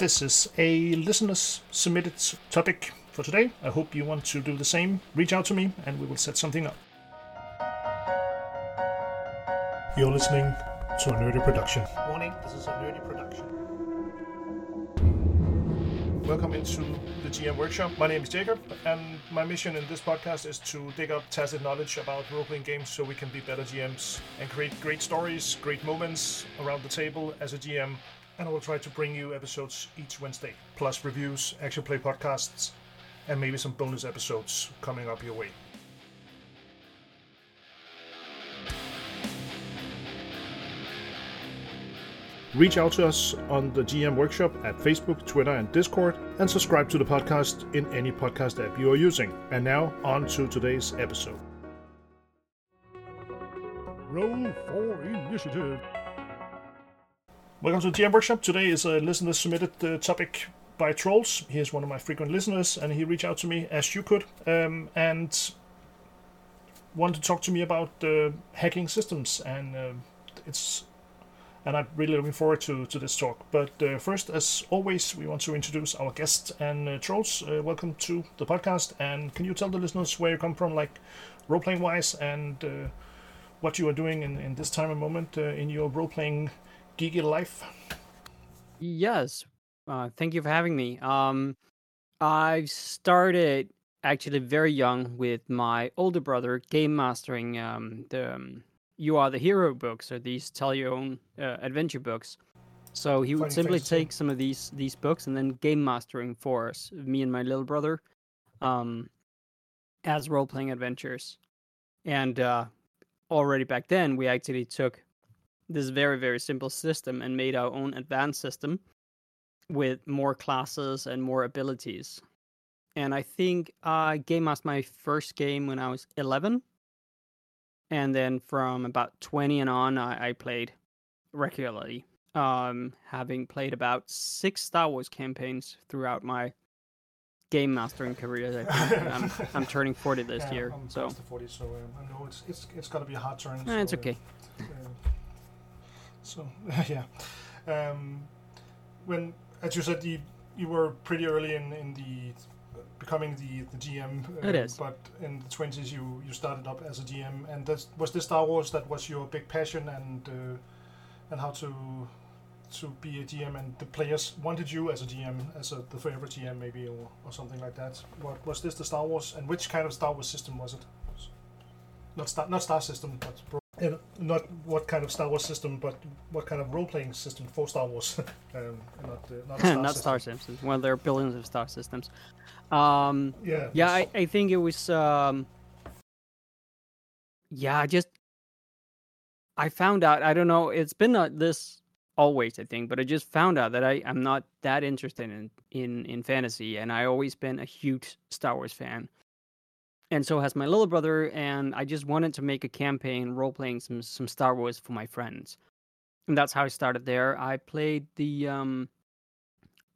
This is a listeners submitted topic for today. I hope you want to do the same. Reach out to me and we will set something up. You're listening to a nerdy production. Warning, this is a nerdy production. Welcome into the GM Workshop. My name is Jacob, and my mission in this podcast is to dig up tacit knowledge about role playing games so we can be better GMs and create great stories, great moments around the table as a GM. And I will try to bring you episodes each Wednesday, plus reviews, actual play podcasts, and maybe some bonus episodes coming up your way. Reach out to us on the GM Workshop at Facebook, Twitter, and Discord, and subscribe to the podcast in any podcast app you are using. And now, on to today's episode. Roll for initiative. Welcome to the GM Workshop. Today is a listener submitted uh, topic by Troels. He is one of my frequent listeners, and he reached out to me as you could, um, and wanted to talk to me about uh, hacking systems. And uh, it's and I'm really looking forward to, to this talk. But uh, first, as always, we want to introduce our guest and uh, Troels. Uh, welcome to the podcast, and can you tell the listeners where you come from, like role playing wise, and uh, what you are doing in, in this time and moment in your role playing geeky life? Yes, uh, thank you for having me. Um, I started actually very young with my older brother game mastering um, the um, you are the hero books or these tell your own uh, adventure books. So he would simply take some of these these books and then game mastering for us, me and my little brother, um, as role playing adventures. And uh, already back then, we actually took this very very simple system and made our own advanced system with more classes and more abilities. And I think I game mastered my first game when I was eleven and then from about 20 and on I, I played regularly um having played about six star wars campaigns throughout my game mastering career I think. I'm, I'm turning 40 this Yeah, year I'm so past the 40, so um, I know it's it's it's gonna be a hard turn. Eh, it's so, uh, okay uh, so yeah, um, when as you said, you you were pretty early in in the becoming the the GM. It um, is. But in the twenties, you you started up as a GM, and that was this Star Wars that was your big passion, and uh, and how to to be a GM, and the players wanted you as a GM, as a the favorite GM maybe, or, or something like that. What was this the Star Wars, and which kind of Star Wars system was it? Not star, not star system, but uh, not what kind of Star Wars system, but what kind of role playing system for Star Wars. um, not uh, not star not star systems well there are billions of star systems um Yeah. yeah I, I think it was um yeah i just i found out i don't know it's been uh, this always i think but i just found out that i am not that interested in in in fantasy and i always been a huge star wars fan and so has my little brother and i just wanted to make a campaign role playing some some star wars for my friends and that's how i started there i played the um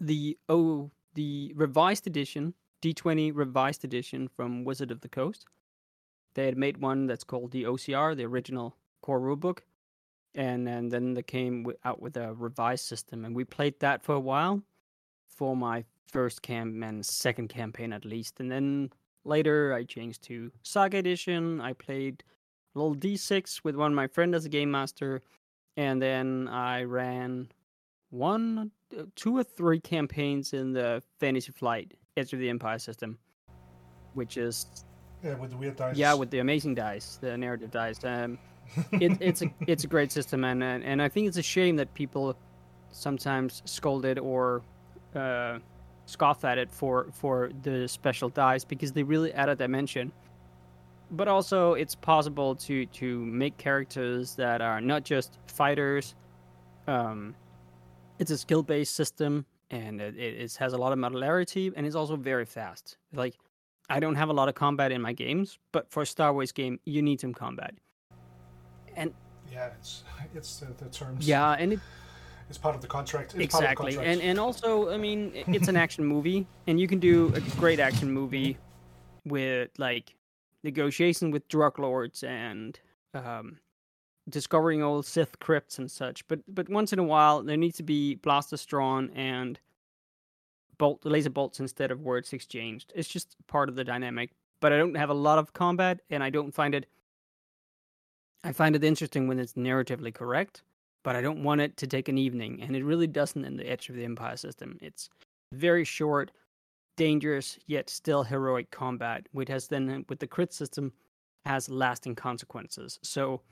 the oh the revised edition D20 revised edition from Wizard of the Coast. They had made one that's called the OCR, the original core rulebook, and, and then they came out with a revised system, and we played that for a while for my first camp and second campaign at least, and then later I changed to Saga edition. I played a little D6 with one of my friends as a game master, and then I ran one, two or three campaigns in the Fantasy Flight Edge of the Empire system, which is yeah, with the weird dice. yeah, with the amazing dice, the narrative dice. Um, it, it's a it's a great system, and, and and I think it's a shame that people sometimes scolded or uh, scoff at it for for the special dice because they really add a dimension. But also, it's possible to to make characters that are not just fighters. Um, it's a skill based system, and it, it has a lot of modularity, and it's also very fast. Like I don't have a lot of combat in my games, but for a Star Wars game, you need some combat. And Yeah, it's it's uh, the terms. yeah, and it, it's part of the contract. It's exactly, Part of the and contract. and also, I mean, it's an action movie, and you can do a great action movie with like negotiation with drug lords and um, discovering old Sith crypts and such. But but once in a while, there needs to be blasters drawn and bolt laser bolts instead of words exchanged. It's just part of the dynamic. But I don't have a lot of combat, and I don't find it. I find it interesting when it's narratively correct, but I don't want it to take an evening, and it really doesn't in the Edge of the Empire system. It's very short, dangerous yet still heroic combat, which has then with the crit system has lasting consequences. So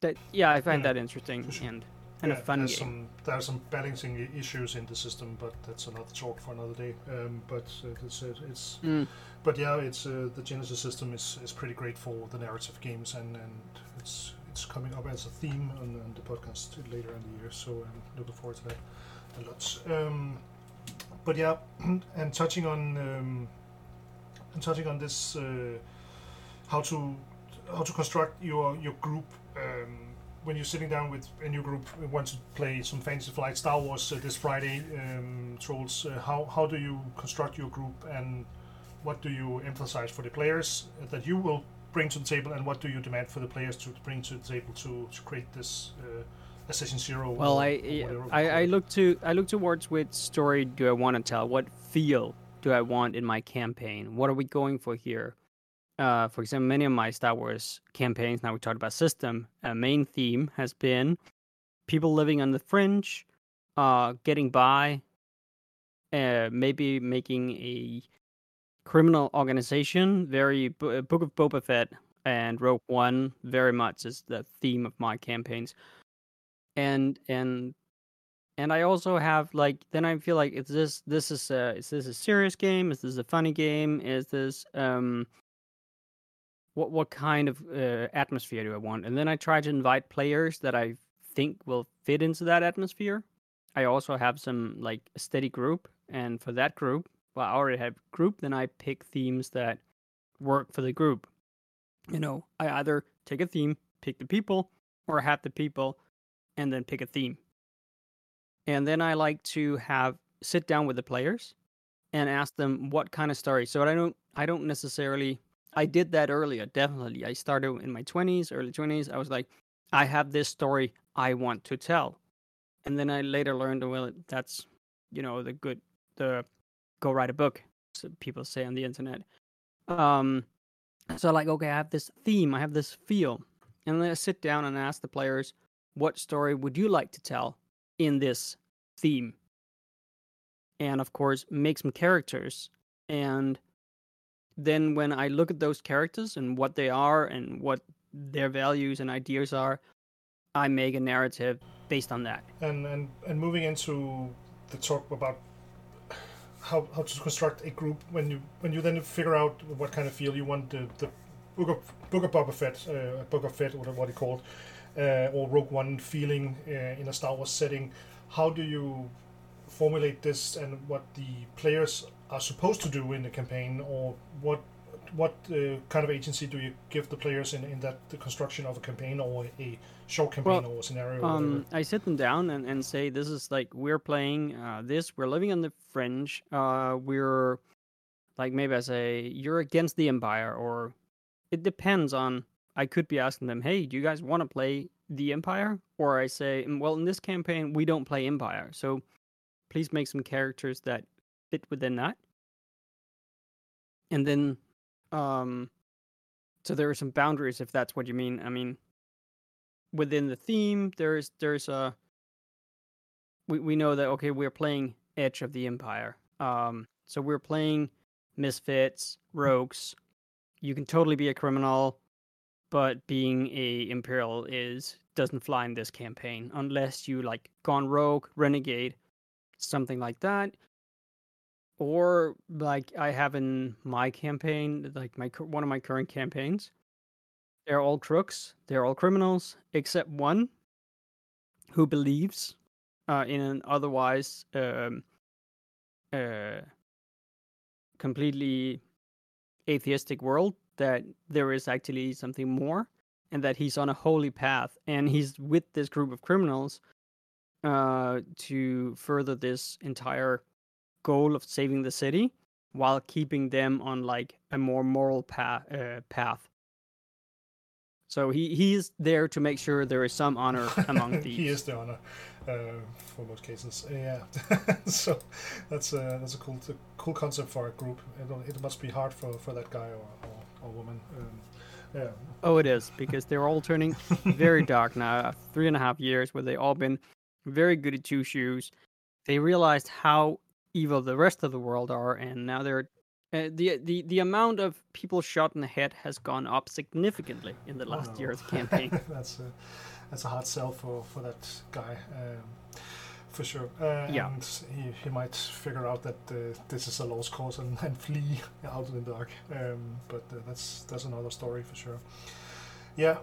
that yeah, I find Yeah, that interesting and and a fun there's game. Some, there are some balancing issues in the system, but that's another talk for another day. Um, but uh, it's, it's Mm. but yeah, it's uh, the Genesys system is, is pretty great for the narrative games, and, and it's it's coming up as a theme on, on the podcast later in the year. So I'm looking forward to that a lot. Um, but yeah, and touching on um, and touching on this, uh, how to how to construct your your group. Um, when you're sitting down with a new group who want to play some Fantasy Flight Star Wars uh, this Friday, um, Troels, uh, how how do you construct your group and what do you emphasize for the players that you will bring to the table, and what do you demand for the players to bring to the table to, to create this uh, Assassin Zero? Well, or- I or I, I look to I look towards which story do I want to tell? What feel do I want in my campaign? What are we going for here? Uh, for example, many of my Star Wars campaigns. Now we talked about system. A main theme has been people living on the fringe, uh, getting by, uh, maybe making a criminal organization. Very B- uh, Book of Boba Fett and Rogue One very much is the theme of my campaigns and and and I also have like then I feel like is this this is a is this a serious game? Is this a funny game? Is this um what what kind of uh, atmosphere do I want? And then I try to invite players that I think will fit into that atmosphere. I also have some like a steady group, and for that group, well, I already have group. Then I pick themes that work for the group. You know, I either take a theme, pick the people, or have the people and then pick a theme. And then I like to have sit down with the players and ask them what kind of story. So I don't I don't necessarily I did that earlier, definitely. I started in my 20s, early 20s. I was like I have this story I want to tell. And then I later learned well that's you know the good the go write a book so people say on the internet. Um so like okay, I have this theme, I have this feel. And then I sit down and ask the players what story would you like to tell in this theme and of course make some characters and then when i look at those characters and what they are and what their values and ideas are i make a narrative based on that and and and moving into the talk about how how to construct a group when you when you then figure out what kind of feel you want the the book of book of Boba Fett, uh, book of Fett, or what it called, uh, or Rogue One feeling uh, in a Star Wars setting. How do you formulate this, and what the players are supposed to do in the campaign, or what what uh, kind of agency do you give the players in, in that the construction of a campaign or a short campaign Well, or scenario? um whatever? i sit them down and, and say this is like we're playing uh this we're living on the fringe uh we're like maybe i say you're against the empire or it depends on i could be asking them hey do you guys want to play the empire or i say "Mm, well in this campaign we don't play empire so please make some characters that fit within that and then um so there are some boundaries if that's what you mean. I mean within the theme there's there's a we, we know that okay we're playing edge of the empire. Um so we're playing misfits rogues. You can totally be a criminal but being a imperial is doesn't fly in this campaign unless you like gone rogue renegade something like that or like i have in my campaign like my one of my current campaigns they're all crooks they're all criminals except one who believes uh, in an otherwise um, uh, completely atheistic world that there is actually something more and that he's on a holy path and he's with this group of criminals uh, to further this entire goal of saving the city while keeping them on like a more moral path uh, path So he he is there to make sure there is some honor among thieves. he is the honor uh, for most cases. Yeah, so that's a that's a cool a cool concept for a group. It, it must be hard for, for that guy or or, or woman. Um, yeah. Oh, it is because they're all turning very dark now. Three and a half years where they all been very good at two shoes. They realized how evil the rest of the world are, and now they're uh, the the the amount of people shot in the head has gone up significantly in the last oh, year's campaign. that's a that's a hard sell for for that guy. Um, for sure. Uh, yeah. And he, he might figure out that uh, this is a lost cause and, and flee out in the dark. Um, but uh, that's that's another story for sure. Yeah.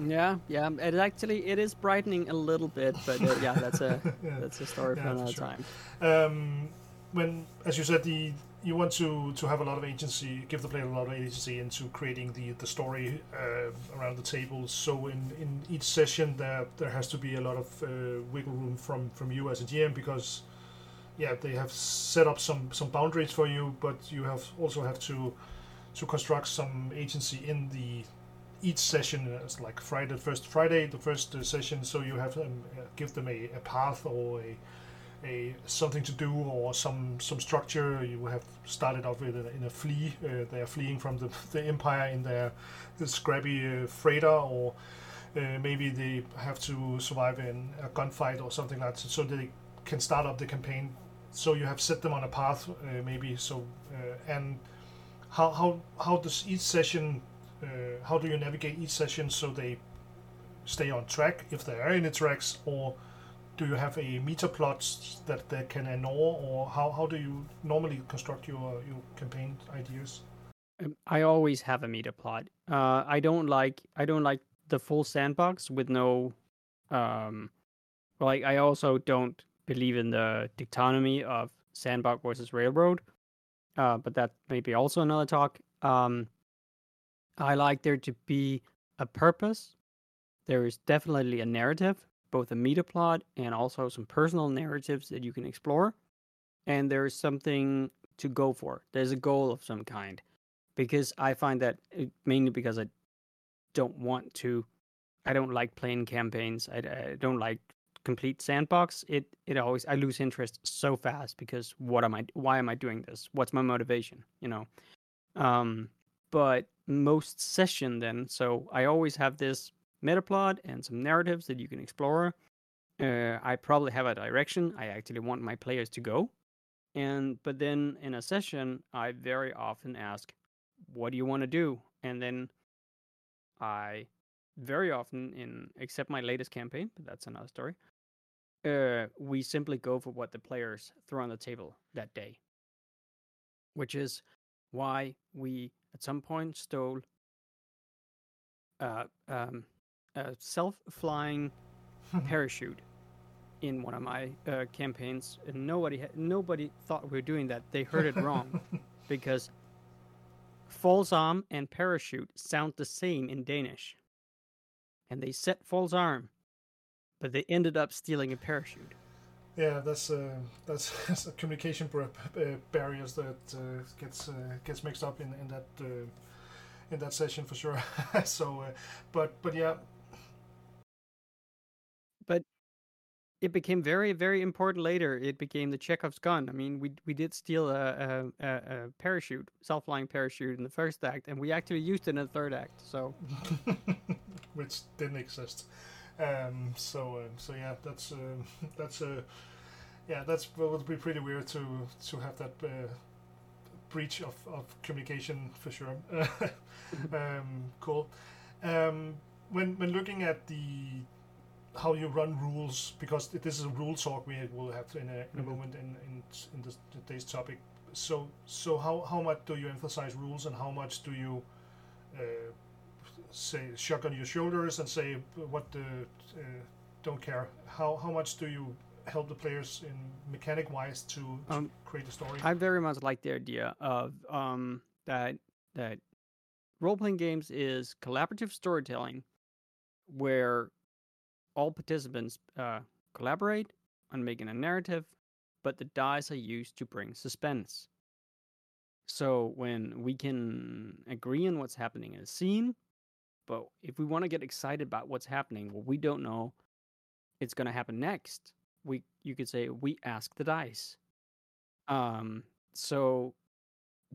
Yeah, yeah. It actually it is brightening a little bit, but uh, yeah, that's a yeah. that's a story for another sure. time. Um, when, as you said, the you want to to have a lot of agency, give the player a lot of agency into creating the the story uh, around the table. So in in each session, there there has to be a lot of uh, wiggle room from from you as a GM because yeah, they have set up some some boundaries for you, but you have also have to to construct some agency in the each session. It's like Friday, first Friday, the first uh, session. So you have um, give them a, a path or a a something to do or some some structure. You have started off with a, in a flee. Uh, they are fleeing from the, the empire in their scrappy uh, freighter, or uh, maybe they have to survive in a gunfight or something like that, so they can start up the campaign. So you have set them on a path, uh, maybe. So uh, and how how how does each session? Uh, how do you navigate each session so they stay on track if there are any tracks or do you have a meta plot that they can ignore, or how, how do you normally construct your your campaign ideas? Um, I always have a meta plot. Uh, I don't like I don't like the full sandbox with no, um, like I also don't believe in the dichotomy of sandbox versus railroad. Uh, but that may be also another talk. Um, I like there to be a purpose. There is definitely a narrative both a meta plot and also some personal narratives that you can explore. And there's something to go for. There's a goal of some kind. Because I find that uh, mainly because I don't want to, I don't like playing campaigns. I, I don't like complete sandbox. It it always I lose interest so fast because what am I? Why am I doing this? What's my motivation? You know. Um, but most session then, so I always have this meta plot and some narratives that you can explore. Uh, I probably have a direction I actually want my players to go. And but then in a session, I very often ask, "What do you want to do?" And then I very often, in except my latest campaign, but that's another story. Uh, we simply go for what the players throw on the table that day, which is why we at some point stole uh, um, a self-flying parachute in one of my uh, campaigns, and nobody ha- nobody thought we were doing that. They heard it wrong because false arm and parachute sound the same in Danish, and they said false arm, but they ended up stealing a parachute. Yeah, that's uh, that's, that's communication uh, barriers that uh, gets uh, gets mixed up in in that uh, in that session for sure. so, uh, but but yeah, but it became very very important later. It became the Chekhov's gun. I mean, we we did steal a a, a parachute, self flying parachute in the first act, and we actually used it in the third act. So, which didn't exist. Um, so uh, so yeah, that's uh, that's uh, yeah, that's would be pretty weird to to have that uh, breach of, of communication for sure. um, cool. Um, when when looking at the how you run rules because this is a rule talk we will have in a, in a mm-hmm. moment in in, in this, today's topic. So so how how much do you emphasize rules and how much do you uh, say shrug on your shoulders and say what the uh, don't care? How how much do you help the players in mechanic wise to, to um, create a story? I very much like the idea of um, that that role playing games is collaborative storytelling where all participants uh, collaborate on making a narrative, but the dice are used to bring suspense. So when we can agree on what's happening in a scene, But if we want to get excited about what's happening, well, we don't know it's going to happen next. We you could say we ask the dice. Um, so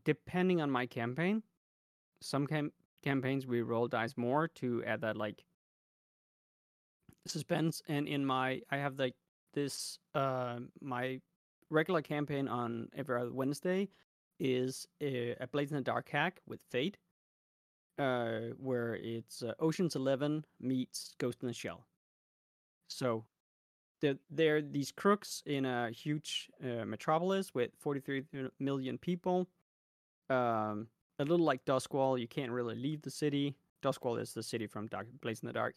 depending on my campaign, some cam- campaigns we roll dice more to add that like suspense. And in my, I have like this uh my regular campaign on every other Wednesday is a, a Blades in the Dark hack with Fate, uh, where it's uh, Ocean's Eleven meets Ghost in the Shell. So they're, they're these crooks in a huge uh, metropolis with 43 million people. Um, a little like Doskvol, you can't really leave the city. Doskvol is the city from Dark Blades in the Dark.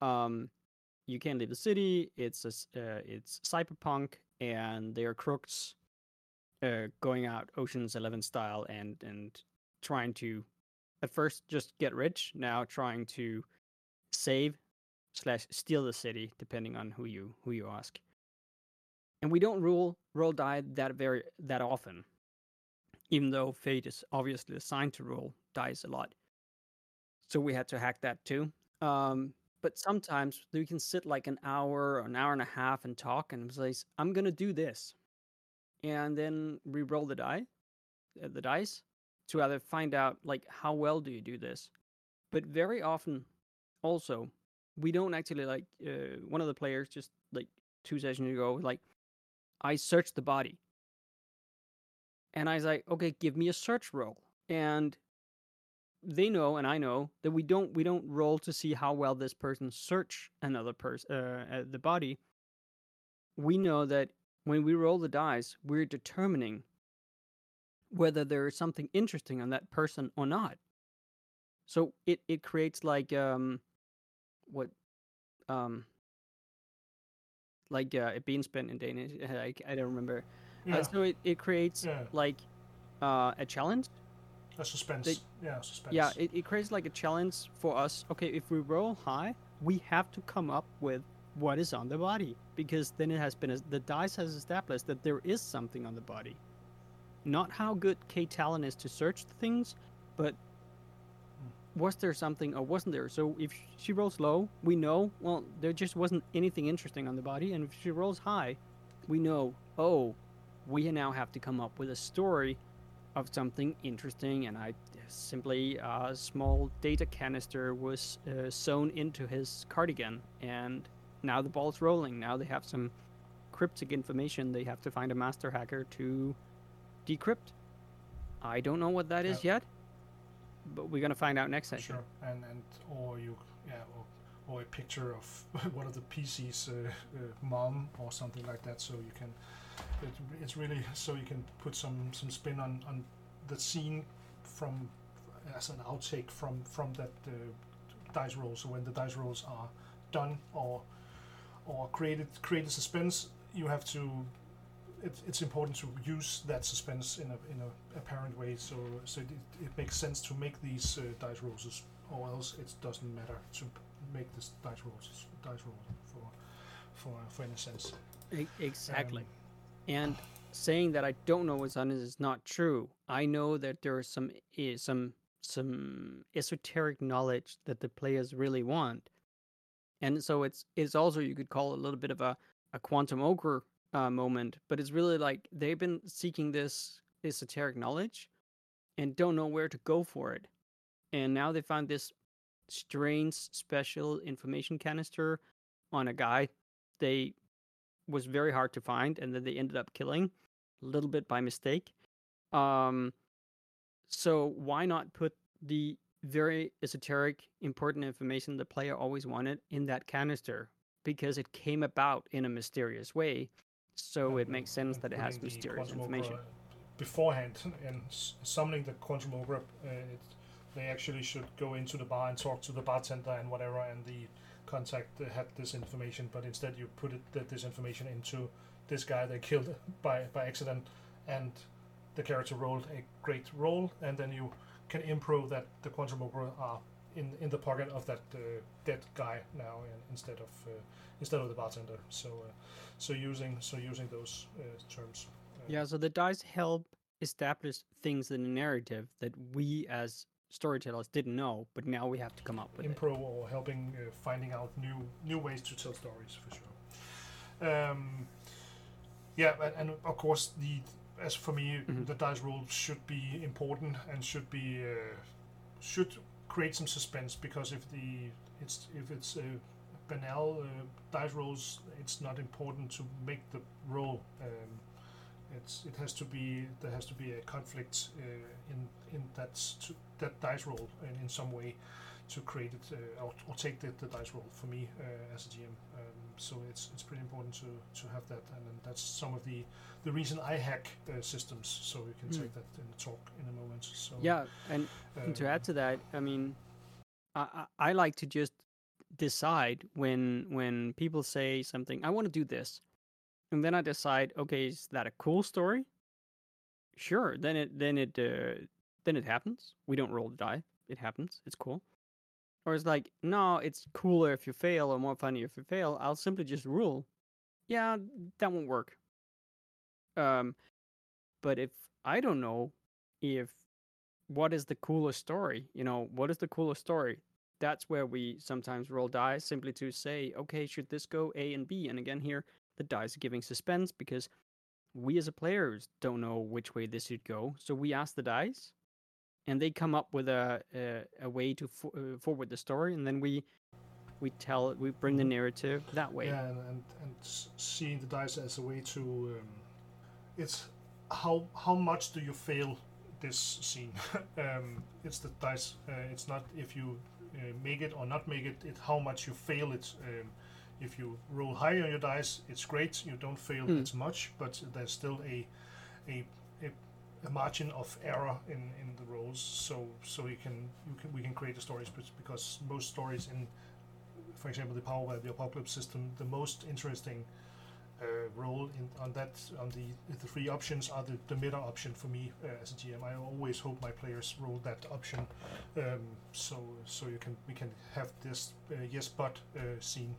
Um, you can't leave the city. It's a, uh, it's cyberpunk, and they are crooks uh, going out Ocean's Eleven style and and trying to at first just get rich. Now trying to save slash steal the city, depending on who you who you ask. And we don't rule roll die that very that often, even though Fate is obviously assigned to roll dice a lot. So we had to hack that too. Um, but sometimes we can sit like an hour or an hour and a half and talk and say, "I'm gonna do this," and then re-roll the die, uh, the dice, to either find out like how well do you do this. But very often, also, we don't actually like. Uh, one of the players just like two sessions ago, like I searched the body, and I was like, "Okay, give me a search roll," and they know and I know that we don't we don't roll to see how well this person search another person uh, the body. We know that when we roll the dice, we're determining whether there is something interesting on that person or not. So it it creates like um what um like uh, it being spent in Danish. I, I don't remember. Yeah. Uh, so it, it creates Yeah. like uh, a challenge a suspense. They- yeah, suspense. yeah, it, it creates like a challenge for us. Okay, if we roll high, we have to come up with what is on the body because then it has been the dice has established that there is something on the body. Not how good Kate Talon is to search things, but was there something or wasn't there? So if she rolls low, we know well there just wasn't anything interesting on the body, and if she rolls high, we know oh we now have to come up with a story of something interesting, and I simply a small data canister was uh, sewn into his cardigan, and now the ball's rolling. Now they have some cryptic information. They have to find a master hacker to decrypt. I don't know what that is yet, but we're gonna find out next session. Sure, and and or you yeah or, or a picture of one of the PC's uh, uh, mom or something like that, so you can. It, it's really so you can put some some spin on on the scene from as an outtake from from that uh, dice roll. So when the dice rolls are done or or created created suspense, you have to. It's, it's important to use that suspense in a in a apparent way, so so it, it makes sense to make these uh, dice rolls, or else it doesn't matter to make this dice rolls dice roll for for for any sense. Exactly. Um, and saying that I don't know what's on it is not true. I know that there is some eh, some some esoteric knowledge that the players really want, and so it's it's also you could call it a little bit of a a quantum ogre uh, moment, but it's really like they've been seeking this esoteric knowledge and don't know where to go for it, and now they found this strange special information canister on a guy they was very hard to find and then they ended up killing a little bit by mistake. Um so why not put the very esoteric important information the player always wanted in that canister? Because it came about in a mysterious way so it makes sense that it has mysterious information beforehand and summoning the quantum ogre. Uh, it, they actually should go into the bar and talk to the bartender and whatever, and the contact uh, had this information, but instead you put it that this information into this guy they killed by by accident, and the character rolled a great roll, and then you can improve that the quantum ogre are in in the pocket of that uh, dead guy now, instead of uh, instead of the bartender. So uh, so using so using those uh, terms. Uh, Yeah, so the dice help establish things in the narrative that we as storytellers didn't know, but now we have to come up with it. or helping uh, finding out new new ways to tell stories for sure. Um, yeah, and, and of course the as for me Mhm. the dice roll should be important and should be uh, should create some suspense because if the it's if it's uh, banal uh, dice rolls, it's not important to make the roll. Um, it's it has to be there has to be a conflict uh, in in that to, that dice roll in, in some way to create it uh, or, or take the, the dice roll for me uh, as a GM. Um, so it's it's pretty important to, to have that, and, then that's some of the the reason I hack uh, systems. So we can Mm. take that in the talk in a moment. So Yeah, and, and to add to that, I mean, I, I I like to just decide when when people say something, I want to do this, and then I decide, okay, is that a cool story? Sure, then it then it uh, then it happens. We don't roll the die; it happens. It's cool. Or it's like, no, it's cooler if you fail, or more funny if you fail. I'll simply just rule. Yeah, that won't work. Um, but if I don't know if what is the coolest story? You know, what is the coolest story? That's where we sometimes roll dice simply to say, okay, should this go A and B? And again, here the dice are giving suspense because we as a players don't know which way this should go. So we ask the dice, and they come up with a a, a way to fo- uh, forward the story, and then we we tell it we bring the Mhm. narrative that way. Yeah, and, and, and seeing the dice as a way to, um, it's how how much do you fail this scene? um, it's the dice. Uh, it's not if you uh, make it or not make it. It how much you fail it. Um, if you roll high on your dice, it's great. You don't fail Mm. as much, but there's still a a, a margin of error in, in the rolls. So so you can you can we can create the stories, but because most stories in for example, the Powered by the Apocalypse system, the most interesting uh, role in on that on the the three options are the, the meta option for me uh, as a GM. I always hope my players roll that option, um, so so you can we can have this uh, yes but uh, scene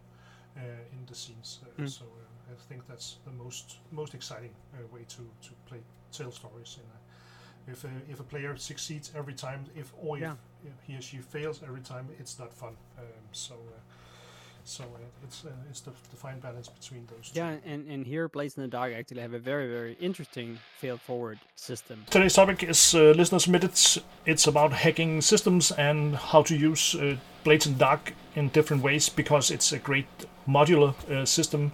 uh, in the scenes. Mm. So uh, I think that's the most most exciting uh, way to to play tell stories. In a, if a, if a player succeeds every time, if or if, Yeah. if he or she fails every time, it's not fun. Um, so. Uh, so uh, it's uh, it's the, the fine balance between those two. Yeah, and, and here Blades in the Dark actually have a very, very interesting fail forward system. Today's topic is uh, listener submitted. It's about hacking systems and how to use uh, Blades in the Dark in different ways because it's a great modular uh, system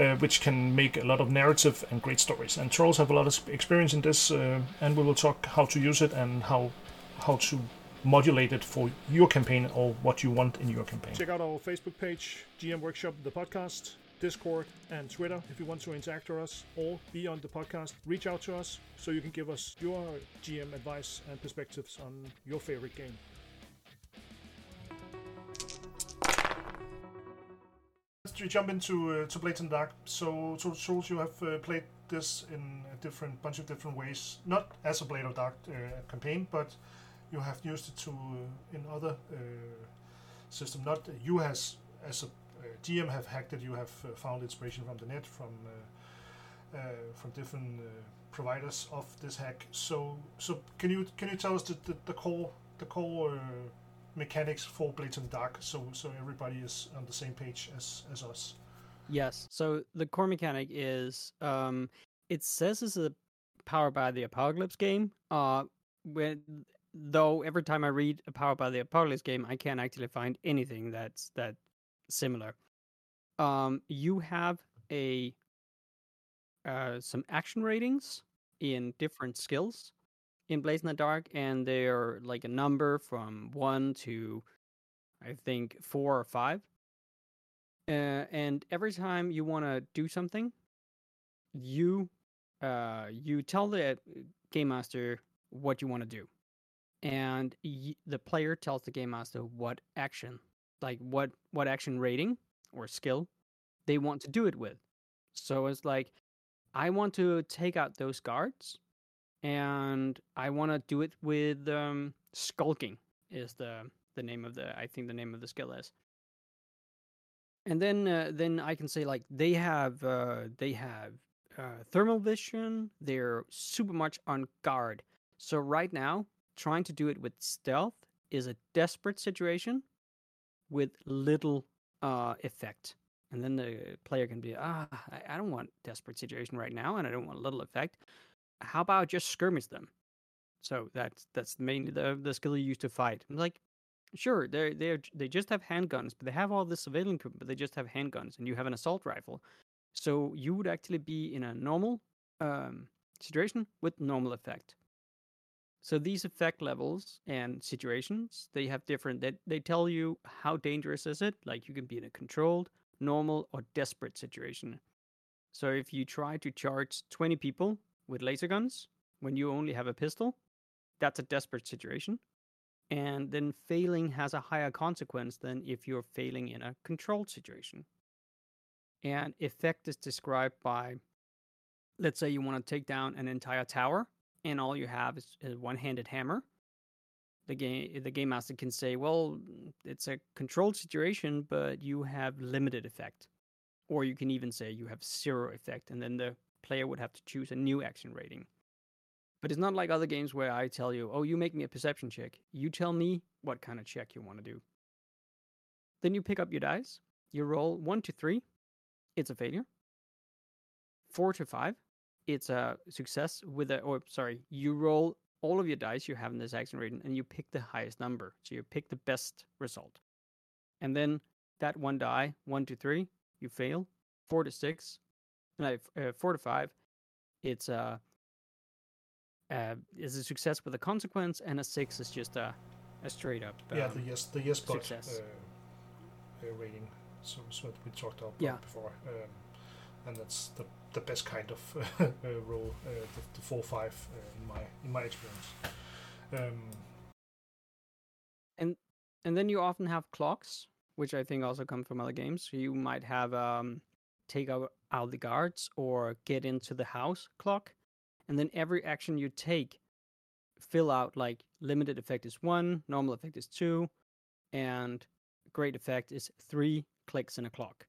uh, which can make a lot of narrative and great stories. And Troels have a lot of experience in this, uh, and we will talk how to use it and how how to modulate it for your campaign or what you want in your campaign. Check out our Facebook page, GM Workshop, the podcast, Discord, and Twitter if you want to interact with us or be on the podcast. Reach out to us so you can give us your GM advice and perspectives on your favorite game. Jump into uh, to Blades in the Dark. So, so Souls, you have uh, played this in a different bunch of different ways, not as a Blade of Dark uh, campaign, but you have used it to uh, in other uh, system. Not you as as a GM have hacked it. You have found inspiration from the net, from from different providers of this hack. So so can you can you tell us the, the, the core the core mechanics for Blades the Dark, so so everybody is on the same page as as us. Yes. So the core mechanic is um it says it's a powered by the apocalypse game. Uh when though every time I read a powered by the apocalypse game, I can't actually find anything that's that similar. Um you have a uh some action ratings in different skills in Blades in the Dark, and they're like a number from one to I think four or five. Uh, and every time you want to do something, you uh, you tell the game master what you want to do, and y- the player tells the game master what action, like what what action rating or skill they want to do it with. So it's like, I want to take out those guards, and I want to do it with um, skulking. Is the the name of the I think the name of the skill is and then uh, then I can say like they have uh, they have uh, thermal vision. They're super much on guard. So right now, trying to do it with stealth is a desperate situation with little uh, effect. And then the player can be, ah, I, I don't want desperate situation right now, and I don't want little effect. How about just skirmish them? So that's that's mainly the the skill you use to fight. I'm like, sure, they they they just have handguns, but they have all this civilian equipment, but they just have handguns, and you have an assault rifle. So you would actually be in a normal um, situation with normal effect. So these effect levels and situations, they have different. They they tell you how dangerous is it. Like you can be in a controlled, normal, or desperate situation. So if you try to charge 20 people with laser guns when you only have a pistol, that's a desperate situation. And then failing has a higher consequence than if you're failing in a controlled situation. And effect is described by, let's say you want to take down an entire tower, and all you have is a one-handed hammer. The game, the game master can say, "Well, it's a controlled situation, but you have limited effect," or you can even say you have zero effect, and then the player would have to choose a new action rating. But it's not like other games where I tell you, oh, you make me a perception check. You tell me what kind of check you want to do. Then you pick up your dice. You roll one to three. It's a failure. Four to five. It's a success with a, or sorry, you roll all of your dice you have in this action rating and you pick the highest number. So you pick the best result. And then that one die, one to three, you fail. Four to six, no, uh, four to five, it's a uh, is a success with a consequence, and a six is just a, a straight up. Um, yeah, the yes, the yes but success. uh, uh, rating. So, so we talked about Yeah. before, um, and that's the the best kind of uh, roll, uh, the, the four five uh, in my in my experience. Um, and then you often have clocks, which I think also come from other games. So you might have um, take out, out the guards or get into the house clock, and then every action you take, fill out like limited effect is one, normal effect is two, and great effect is three clicks in a clock.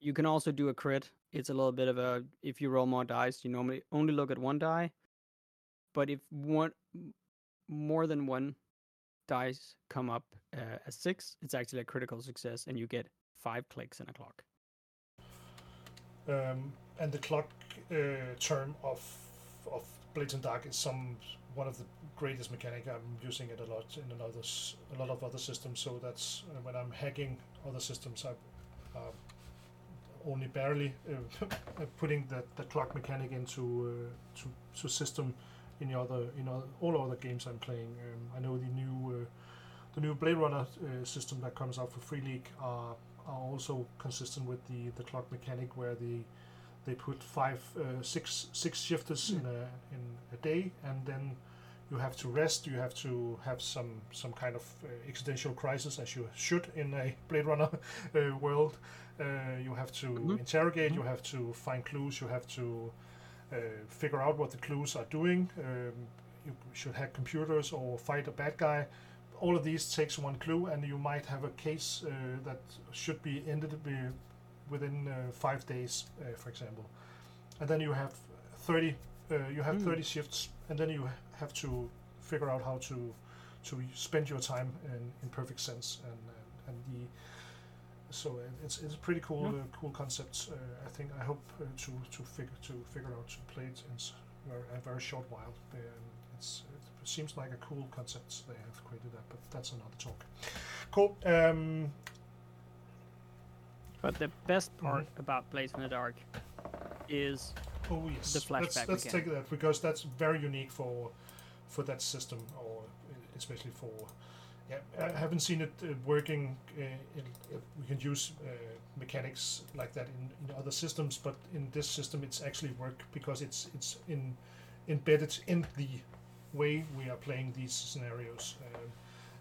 You can also do a crit. It's a little bit of a if you roll more dice, you normally only look at one die. But if one more than one dice come up uh, as six, it's actually a critical success, and you get five clicks in a clock. Um, and the clock uh, term of of Blades and Dark is some one of the greatest mechanic. I'm using it a lot in another a lot of other systems. So that's uh, when I'm hacking other systems. I uh, only barely uh, putting the, the clock mechanic into uh, to to system in the other in other, all other games I'm playing. Um, I know the new uh, the new Blade Runner uh, system that comes out for Free League are are also consistent with the the clock mechanic where the they put five uh, six six shifters in a in a day and then you have to rest you have to have some some kind of uh, existential crisis as you should in a blade runner uh, world. Uh, you have to Mhm. interrogate you have to find clues you have to uh, figure out what the clues are doing. Um, you should hack computers or fight a bad guy all of these takes one clue and you might have a case uh, that should be ended wi- within uh, five days uh, for example and then you have 30 uh, you have Hmm. 30 shifts and then you have to figure out how to to spend your time in, in perfect sense and and, the so it's it's a pretty cool Yeah. uh, cool concept uh, I think I hope uh, to to figure to figure out to play it in a very short while um, it's it seems like a cool concept they have created that but that's another talk cool um, But the best part about Blades in the Dark is Oh yes, the flashback Let's, let's take that because that's very unique for for that system, or especially for. Yeah, I haven't seen it uh, working. Uh, in, uh, we can use uh, mechanics like that in, in other systems, but in this system, it's actually work because it's it's in embedded in the way we are playing these scenarios, um,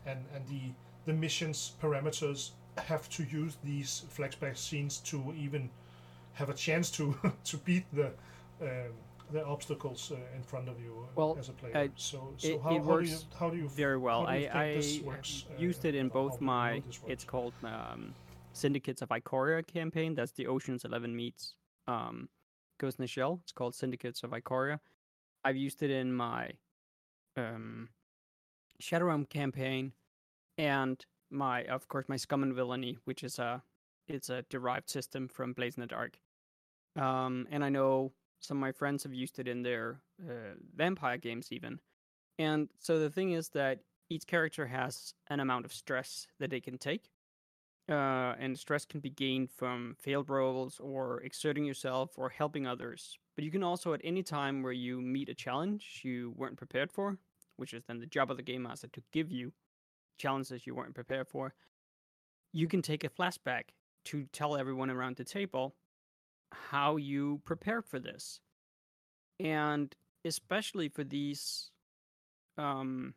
and and the the missions parameters have to use these flashback scenes to even have a chance to to beat the um, the obstacles uh, in front of you uh, Well, as a player. uh, so so it- how, it how do you how do you very well. I, I works, uh, used it in both how do you my know this works? it's called um, Syndicates of Ikoria campaign. That's the Ocean's Eleven meets um, Ghost in the Shell. It's called Syndicates of Ikoria. I've used it in my um, Shadowrun campaign, and my of course my Scum and Villainy, which is a it's a derived system from Blades in the Dark. Um, and I know some of my friends have used it in their uh, vampire games even. And so the thing is that each character has an amount of stress that they can take. Uh, and stress can be gained from failed rolls or exerting yourself or helping others. But you can also, at any time where you meet a challenge you weren't prepared for, which is then the job of the game master to give you challenges you weren't prepared for, you can take a flashback to tell everyone around the table how you prepared for this. And especially for these um,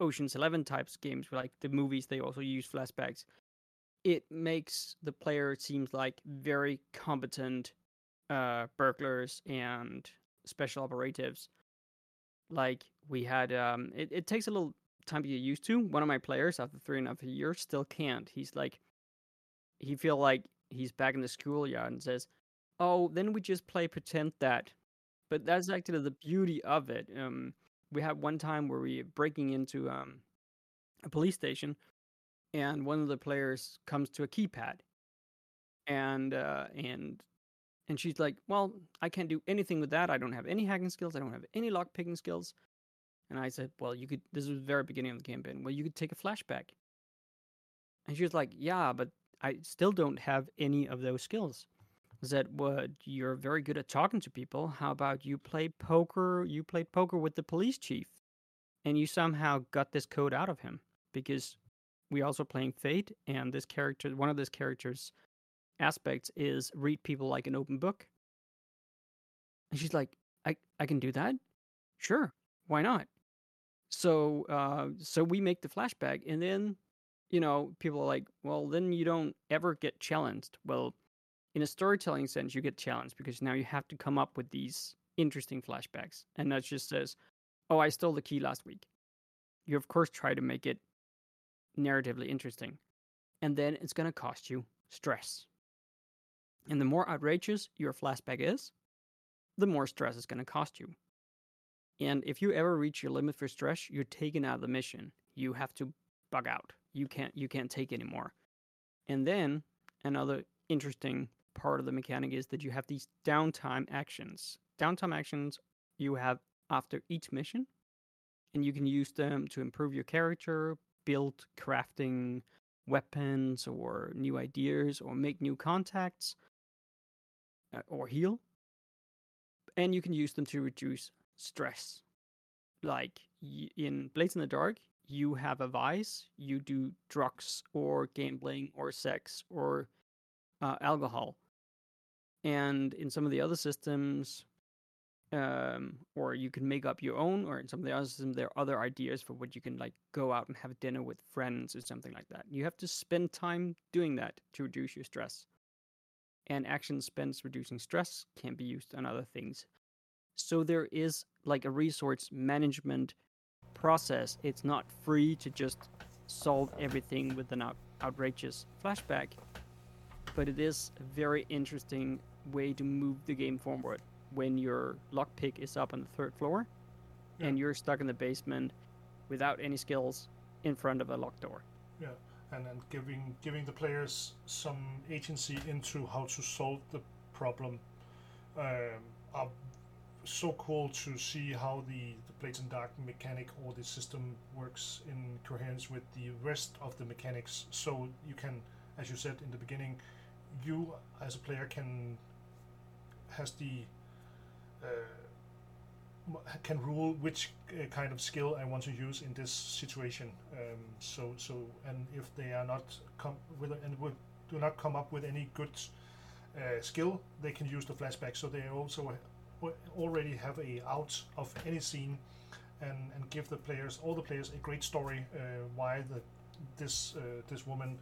Ocean's Eleven types games, like the movies, they also use flashbacks. It makes the player seems like very competent uh, burglars and special operatives. Like we had, um, it, it takes a little time to get used to. One of my players, after three and a half years, still can't. He's like, he feel like he's back in the schoolyard and says, "Oh, then we just play pretend that." But that's actually the beauty of it. Um, we had one time where we were breaking into um, a police station, and one of the players comes to a keypad, and uh, and and she's like, "Well, I can't do anything with that. I don't have any hacking skills. I don't have any lock picking skills." And I said, "Well, you could." This was the very beginning of the campaign. Well, you could take a flashback. And she was like, "Yeah, but I still don't have any of those skills." I said, "Well, you're very good at talking to people. How about you play poker? You played poker with the police chief, and you somehow got this code out of him because we also playing Fate, and this character, one of this characters' aspects is read people like an open book." And she's like, "I I can do that. Sure, why not?" So uh, so we make the flashback, and then you know people are like, "Well, then you don't ever get challenged." Well in a storytelling sense, you get challenged because now you have to come up with these interesting flashbacks. And that just says, oh, I stole the key last week. You, of course, try to make it narratively interesting. And then it's going to cost you stress. And the more outrageous your flashback is, the more stress it's going to cost you. And if you ever reach your limit for stress, you're taken out of the mission. You have to bug out. You can't you can't take anymore. And then another interesting part of the mechanic is that you have these downtime actions. Downtime actions you have after each mission, and you can use them to improve your character, build crafting weapons or new ideas, or make new contacts, uh, or heal. And you can use them to reduce stress. Like in Blades in the Dark, you have a vice, you do drugs or gambling or sex or uh, alcohol and in some of the other systems um, or you can make up your own or in some of the other there are other ideas for what you can like go out and have dinner with friends or something like that. You have to spend time doing that to reduce your stress. And action spent reducing stress can be used on other things. So there is like a resource management process. It's not free to just solve everything with an out- outrageous flashback but it is a very interesting way to move the game forward when your lockpick is up on the third floor yeah. and you're stuck in the basement without any skills in front of a locked door. Yeah, and then giving giving the players some agency into how to solve the problem. Um, are so cool to see how the, the Blades in Dark mechanic or the system works in coherence with the rest of the mechanics. So you can, as you said in the beginning, you as a player can has the can rule which uh, kind of skill I want to use in this situation. Um, so so and if they are not come with and would do not come up with any good uh, skill, they can use the flashback. So they also already have a out of any scene and and give the players all the players a great story uh, why the this uh, this woman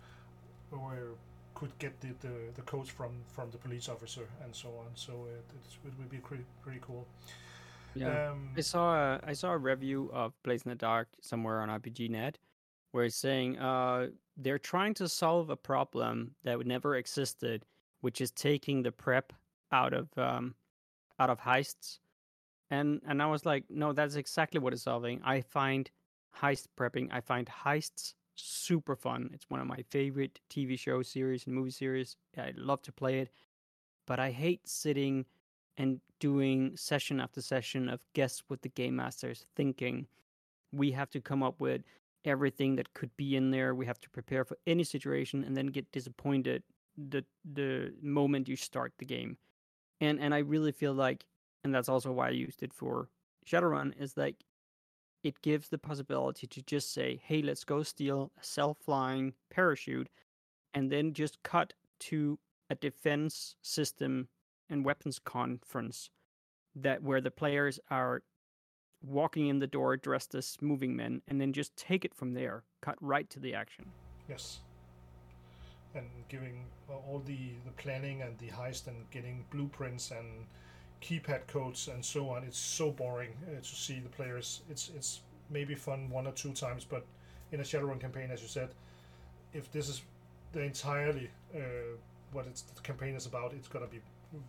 were could get the, the, the codes from, from the police officer and so on. So it, it would be pretty pretty cool. Yeah, um, I saw a, I saw a review of Blades in the Dark somewhere on RPGNet where it's saying uh, they're trying to solve a problem that never existed, which is taking the prep out of um, out of heists. And and I was like, no, that's exactly what it's solving. I find heist prepping. I find heists super fun. It's one of my favorite TV show series and movie series. I love to play it, but I hate sitting and doing session after session of guess what the game master is thinking. We have to come up with everything that could be in there. We have to prepare for any situation and then get disappointed the the moment you start the game. And and I really feel like and that's also why I used it for Shadowrun is like it gives the possibility to just say, "Hey, let's go steal a self-flying parachute," and then just cut to a defense system and weapons conference that where the players are walking in the door dressed as moving men, and then just take it from there, cut right to the action. Yes. And giving uh, all the, the planning and the heist and getting blueprints and keypad codes and so on. It's so boring uh, to see the players. It's it's maybe fun one or two times, but in a Shadowrun campaign, as you said, if this is the entirely uh, what it's the campaign is about, it's gonna be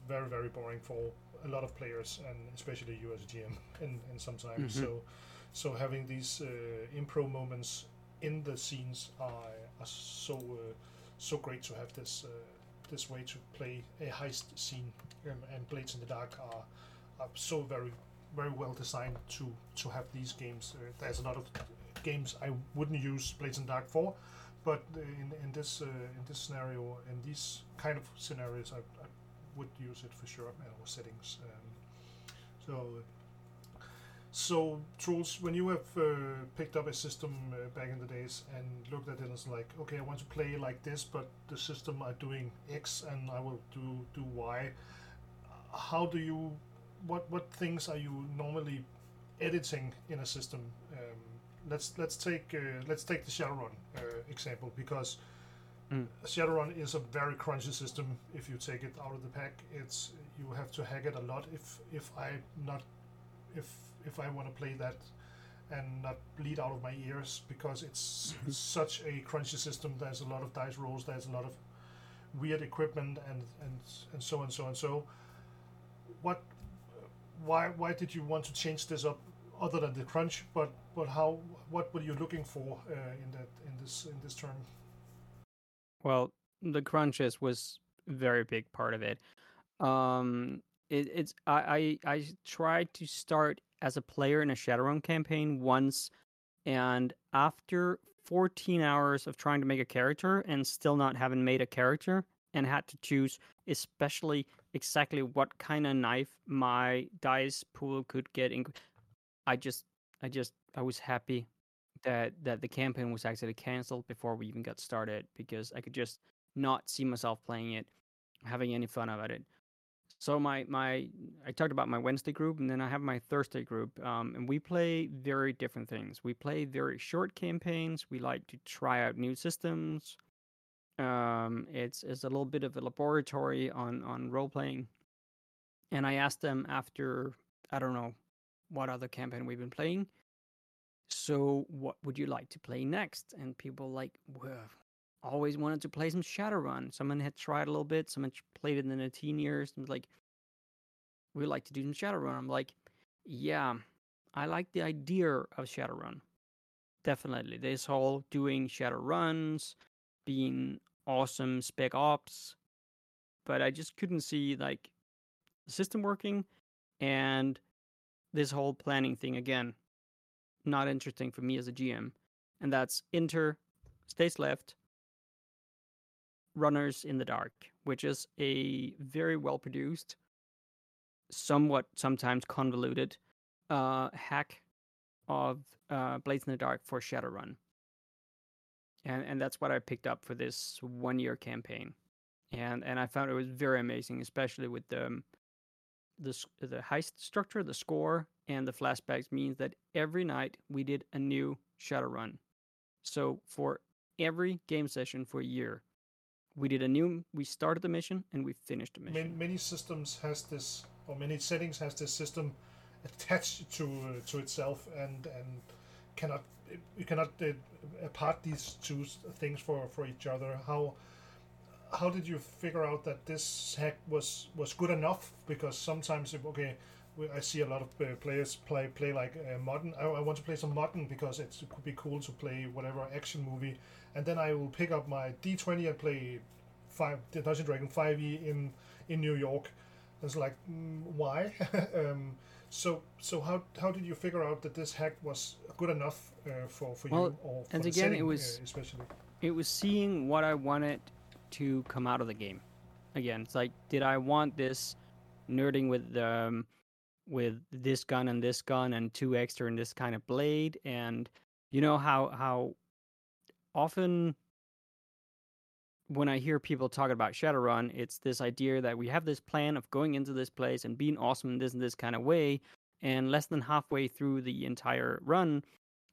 very very boring for a lot of players and especially you as a GM in, in sometimes. Mm-hmm. So so having these uh, impro moments in the scenes are, are so uh, so great to have this uh, this way to play a heist scene um, and Blades in the Dark are, are so very very well designed to to have these games. Uh, there's a lot of games I wouldn't use Blades in the Dark for, but in, in this uh, in this scenario in these kind of scenarios I, I would use it for sure in our settings. Um, so so, Troels, when you have uh, picked up a system uh, back in the days and looked at it and it's like, okay, I want to play like this, but the system are doing X and I will do do Y. How do you, what what things are you normally editing in a system? Um, let's let's take uh, let's take the Shadowrun uh, example because mm. Shadowrun is a very crunchy system. If you take it out of the pack, it's you have to hack it a lot. If if I not if if I want to play that and not bleed out of my ears because it's mm-hmm. such a crunchy system. There's a lot of dice rolls. There's a lot of weird equipment and and and so and so and so. What? Why why did you want to change this up? Other than the crunch, but but how? What were you looking for uh, in that in this in this term? Well, the crunches was very big part of it. Um, it, it's I, I I tried to start as a player in a Shadowrun campaign once, and after 14 hours of trying to make a character and still not having made a character, and had to choose especially exactly what kind of knife my dice pool could get in i just i just i was happy that that the campaign was actually canceled before we even got started because i could just not see myself playing it having any fun about it so my my I talked about my Wednesday group, and then I have my Thursday group, um, and we play very different things. We play very short campaigns. We like to try out new systems. Um, it's it's a little bit of a laboratory on on role playing. And I asked them after I don't know what other campaign we've been playing. So what would you like to play next? And people like, well, always wanted to play some Shadowrun. Someone had tried a little bit. Someone played it in the teen years and was like, we like to do some Shadowrun. I'm like, yeah, I like the idea of Shadowrun. Definitely. This whole doing Shadowruns, being awesome spec ops, but I just couldn't see like the system working and this whole planning thing again. Not interesting for me as a GM. And that's enter, stays left, Runners in the Dark, which is a very well produced, somewhat sometimes convoluted uh, hack of uh, Blades in the Dark for Shadowrun. And, and that's what I picked up for this one year campaign. And and I found it was very amazing, especially with the um, the the heist structure, the score, and the flashbacks means that every night we did a new Shadowrun. So for every game session for a year, we did a new we started the mission and we finished the mission. many, many systems has this or many settings has this system attached to uh, to itself and and cannot you cannot uh, apart these two things for for each other. How how did you figure out that this hack was was good enough? Because sometimes if, okay I see a lot of uh, players play play like uh, modern. I, I, want to play some modern because it could be cool to play whatever action movie, and then I will pick up my D20 and play five Dungeons and Dragon 5e in in New York. It's like mm, why? um, so so how how did you figure out that this hack was good enough uh, for for well, you or for and again setting, it was uh, especially it was seeing what I wanted to come out of the game. Again, it's like did I want this nerding with um with this gun and this gun and two extra and this kind of blade and you know how how often when I hear people talk about Shadowrun, it's this idea that we have this plan of going into this place and being awesome in this and this kind of way, and less than halfway through the entire run,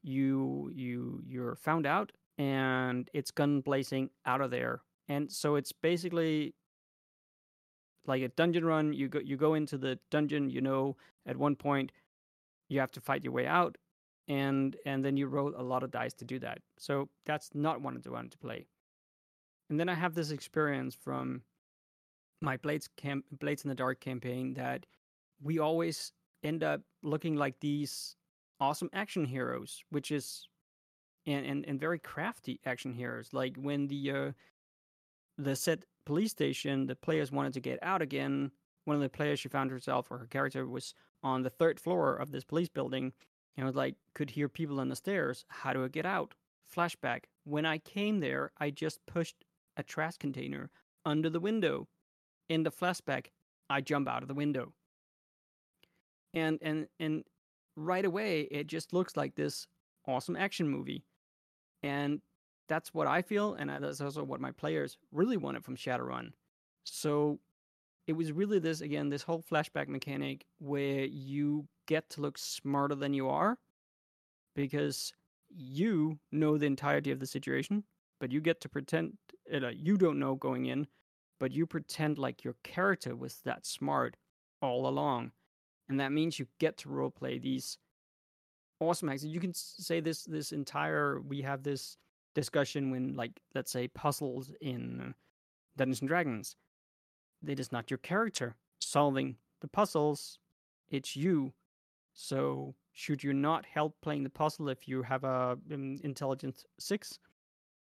you you you're found out and it's gun blazing out of there. And so it's basically like a dungeon run. You go you go into the dungeon, you know, at one point you have to fight your way out, and and then you roll a lot of dice to do that. So that's not what I wanted to play. And then I have this experience from my Blades camp Blades in the Dark campaign that we always end up looking like these awesome action heroes, which is and and, and very crafty action heroes. Like when the uh, the set police station, the players wanted to get out again. One of the players, she found herself or her character was on the third floor of this police building and was like, could hear people on the stairs. How do I get out? Flashback. When I came there, I just pushed a trash container under the window. In the flashback, I jump out of the window. And and and right away it just looks like this awesome action movie. And that's what I feel, and that's also what my players really wanted from Shadowrun. So it was really this again, this whole flashback mechanic where you get to look smarter than you are because you know the entirety of the situation but you get to pretend uh, you don't know going in, but you pretend like your character was that smart all along, and that means you get to roleplay these awesome acts. You can say this this entire we have this discussion when like let's say puzzles in Dungeons and Dragons. It is not your character solving the puzzles; it's you. So should you not help playing the puzzle if you have a um, intelligence six?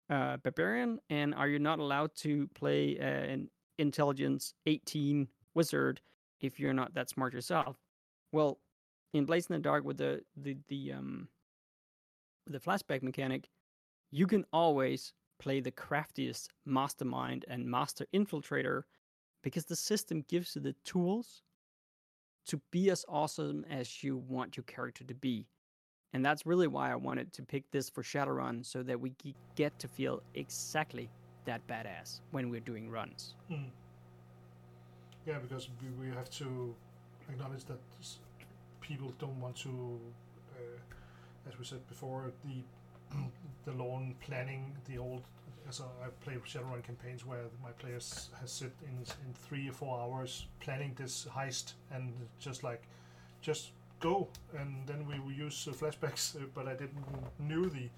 uh, barbarian, and are you not allowed to play uh, an intelligence 18 wizard if you're not that smart yourself? Well, in Blades in the Dark with the the the um the flashback mechanic, you can always play the craftiest mastermind and master infiltrator because the system gives you the tools to be as awesome as you want your character to be. And that's really why I wanted to pick this for Shadowrun so that we get to feel exactly that badass when we're doing runs. Mm. Yeah, because we, have to acknowledge that people don't want to, uh, as we said before, the the long planning, the old. As I play Shadowrun campaigns where my players has sit in in three or four hours planning this heist and just like, just go, and then we use uh, flashbacks. Uh, but I didn't knew the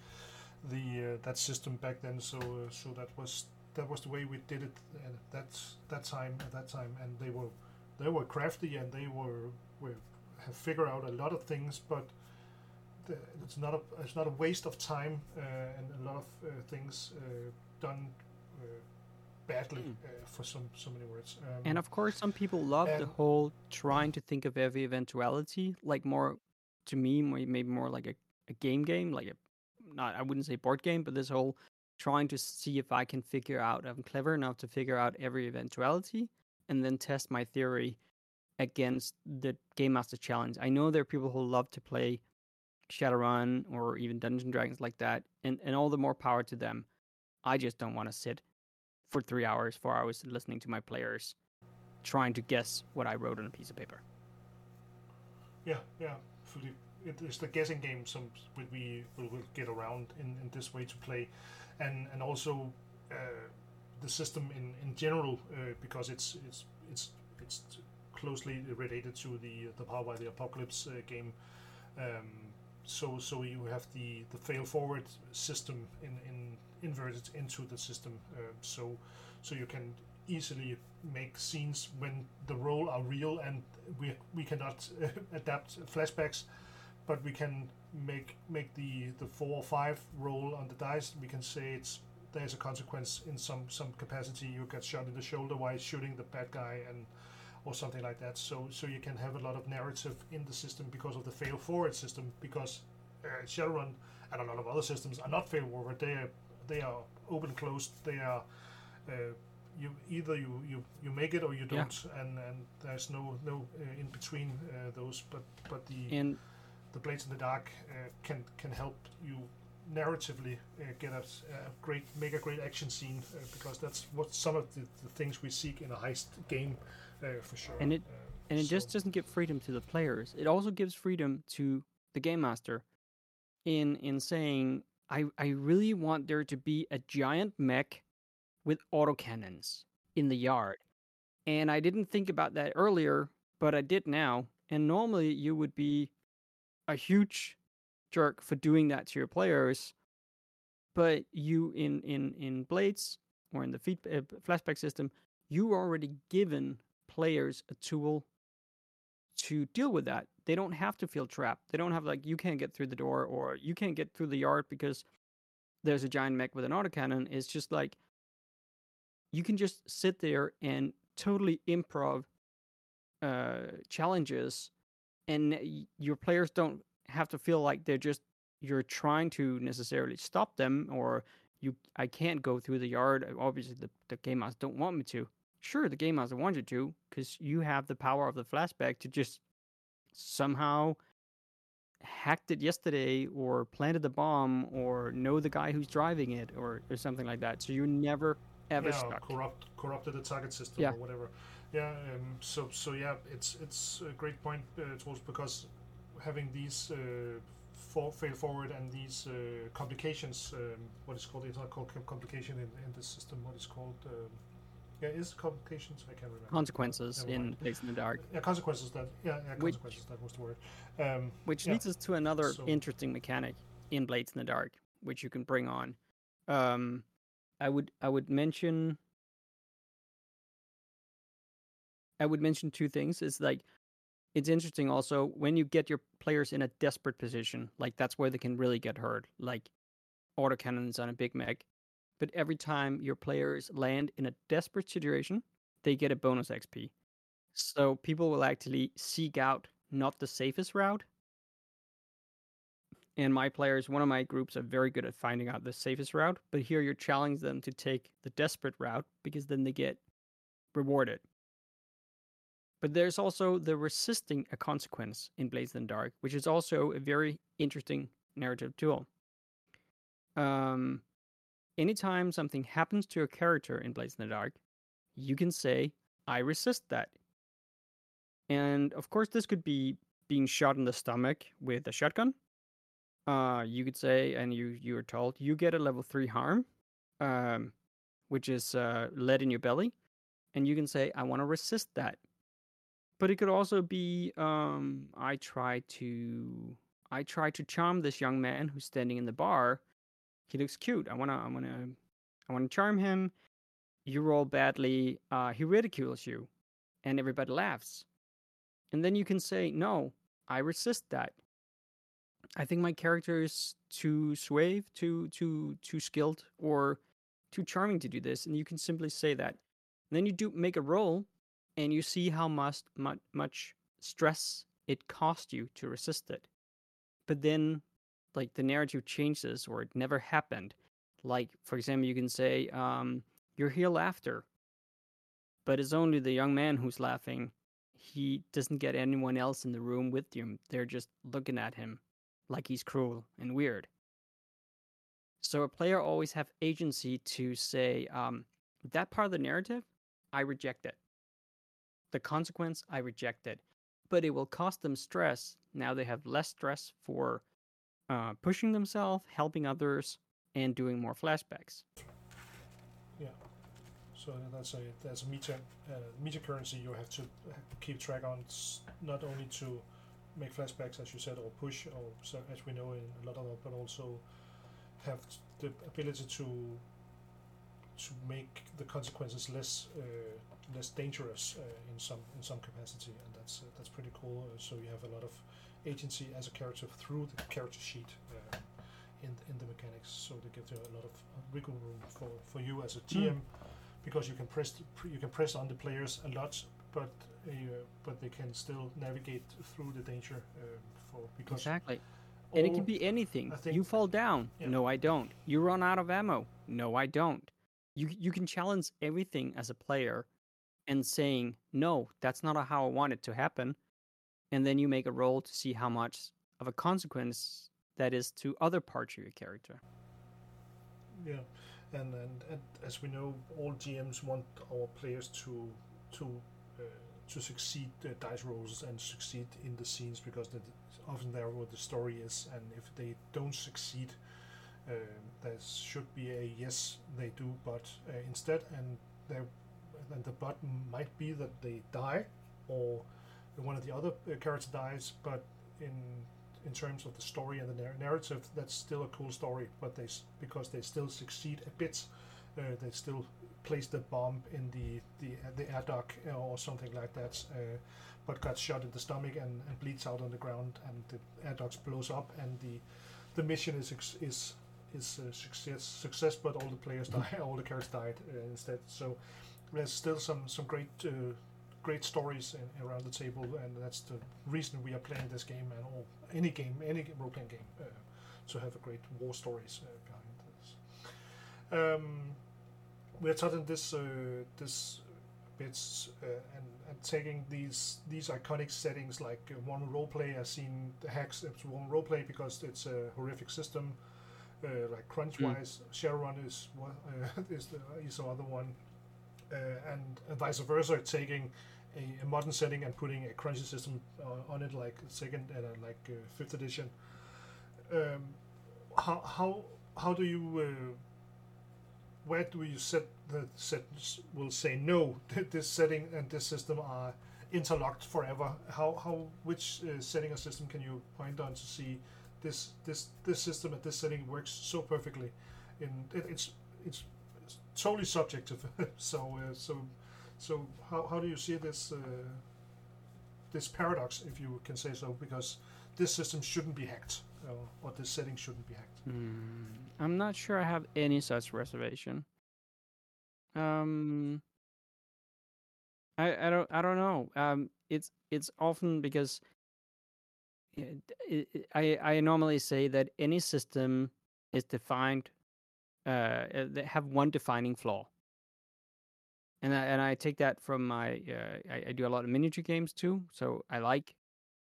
the uh, that system back then, so uh, so that was that was the way we did it at that that time at that time, and they were they were crafty and they were were have figured out a lot of things, but it's not a it's not a waste of time uh, and a lot of uh, things done badly mm. uh, for some so many words. Um, and of course, some people love the whole trying to think of every eventuality, like more to me, maybe more like a, a game game, like a not I wouldn't say board game, but this whole trying to see if I can figure out I'm clever enough to figure out every eventuality and then test my theory against the game master challenge. I know there are people who love to play Shadowrun or even Dungeons Dragons like that, and, and all the more power to them. I just don't want to sit for three hours, four hours listening to my players trying to guess what I wrote on a piece of paper. Yeah, yeah, fully. It is the guessing game some we will, will get around in, in this way to play, and and also uh, the system in in general uh, because it's it's it's it's closely related to the the Power by the Apocalypse uh, game. Um, so so you have the the fail forward system in in inverted into the system uh, so so you can easily make scenes when the role are real and we we cannot adapt flashbacks, but we can make make the the four or five roll on the dice. We can say it's there's a consequence in some some capacity. You get shot in the shoulder while shooting the bad guy and or something like that. So so you can have a lot of narrative in the system because of the fail forward system because uh, Shadowrun and a lot of other systems are not fail forward. They are they are open closed. They are uh, you either you, you, you make it or you don't, yeah. and, and there's no no uh, in between uh, those. But but the and the blades in the dark uh, can can help you narratively uh, get a, a, great make a great action scene uh, because that's what some of the, the, things we seek in a heist game uh, for sure. And it and it so. just doesn't give freedom to the players. It also gives freedom to the game master in in saying I I really want there to be a giant mech with autocannons in the yard. And I didn't think about that earlier, but I did now. And normally you would be a huge jerk for doing that to your players, but you in in in Blades or in the feed, uh, flashback system, you already given players a tool to deal with that. They don't have to feel trapped. They don't have like you can't get through the door or you can't get through the yard because there's a giant mech with an autocannon. It's just like you can just sit there and totally improv uh, challenges, and your players don't have to feel like they're just you're trying to necessarily stop them or you I can't go through the yard. Obviously, the, the game master don't want me to. Sure, the game master wants you to because you have the power of the flashback to just somehow hacked it yesterday or planted the bomb or know the guy who's driving it or, or something like that. So you're never ever yeah, stuck. Corrupt, corrupted the target system yeah. or whatever. Yeah. Um, so so yeah, it's it's a great point, uh, Troels, because having these uh, for, fail forward and these uh, complications, um, what is called it's not called complication in, in this system. What is called um, yeah, is complications? I can't remember. Consequences in Blades in the Dark. Yeah, consequences. That yeah, yeah consequences. Which, that was the word. Um, which yeah. leads us to another so, interesting mechanic in Blades in the Dark, which you can bring on. Um, I would I would mention I would mention two things. It's like it's interesting also when you get your players in a desperate position, like that's where they can really get hurt, like autocannons on a big mech. But every time your players land in a desperate situation, they get a bonus XP. So people will actually seek out not the safest route, and my players, one of my groups, are very good at finding out the safest route. But here you're challenging them to take the desperate route because then they get rewarded. But there's also the resisting a consequence in Blades in the Dark, which is also a very interesting narrative tool. Um, anytime something happens to a character in Blades in the Dark, you can say, I resist that. And of course, this could be being shot in the stomach with a shotgun uh, you could say, and you you are told you get a level three harm, um, which is uh, lead in your belly, and you can say, I want to resist that. But it could also be, um, I try to I try to charm this young man who's standing in the bar. He looks cute. I wanna I wanna I wanna charm him. You roll badly. Uh, he ridicules you, and everybody laughs. And then you can say, No, I resist that I think my character is too suave, too too too skilled, or too charming to do this, and you can simply say that. And then you do make a roll, and you see how much much, much stress it cost you to resist it. But then, like the narrative changes, or it never happened. Like for example, you can say, um, "You're here laughter," but it's only the young man who's laughing. He doesn't get anyone else in the room with him. They're just looking at him like he's cruel and weird. So a player always have agency to say, um, that part of the narrative, I reject it. The consequence, I reject it. But it will cost them stress. Now they have less stress for uh, pushing themselves, helping others, and doing more flashbacks. Yeah. So that's a that's a meta uh, meta currency you have to keep track on, not only to make flashbacks, as you said, or push, or so, as we know in a lot of them, but also have the ability to to make the consequences less uh, less dangerous uh, in some in some capacity, and that's uh, that's pretty cool. Uh, so you have a lot of agency as a character through the character sheet uh, in in the mechanics. So they give you a lot of wiggle room for, for you as a GM because you can press you can press on the players a lot, but uh, but they can still navigate through the danger um, for because Exactly. And it can be anything. You fall down. Yeah. No, I don't. You run out of ammo. No, I don't. You you can challenge everything as a player and saying, "No, that's not how I want it to happen." And then you make a roll to see how much of a consequence that is to other parts of your character. Yeah, and, and and as we know, all GMs want our players to to uh, to succeed the dice rolls and succeed in the scenes because that often there where the story is, and if they don't succeed, uh, there should be a yes they do, but uh, instead, and there and the but might be that they die, or one of the other uh, character dies, but in in terms of the story and the nar- narrative, that's still a cool story. But they because they still succeed a bit, uh, they still place the bomb in the the uh, the air duct or something like that. Uh, but got shot in the stomach and, and bleeds out on the ground, and the air duct blows up, and the the mission is is is a success success, but all the players die, all the characters died uh, instead. So there's still some some great. Uh, great stories in, around the table, and that's the reason we are playing this game and all, any game, any role playing game, uh, to have a great war stories uh, behind this. Um, we're touching this uh, this bits uh, and, and taking these these iconic settings like uh, one roleplay. I've seen the hacks it's one roleplay because it's a horrific system. Uh, like Crunchwise, Shadowrun is one, uh, is the is the other one, uh, and vice versa, taking a, a modern setting and putting a crunchy system uh, on it, like second and uh, like uh, fifth edition. Um, how how how do you uh, where do you set the sentence will say no? this setting and this system are interlocked forever. How how which uh, setting or system can you point on to see this this this system at this setting works so perfectly? In it, it's it's totally subjective. so uh, so so how, how do you see this uh, this paradox, if you can say so, because this system shouldn't be hacked, uh, or this setting shouldn't be hacked. Hmm, I'm not sure I have any such reservation. Um, I I don't I don't know. Um, it's it's often because I I normally say that any system is defined. Uh, they have one defining flaw, and I, and I take that from my. Uh, I, I do a lot of miniature games too, so I like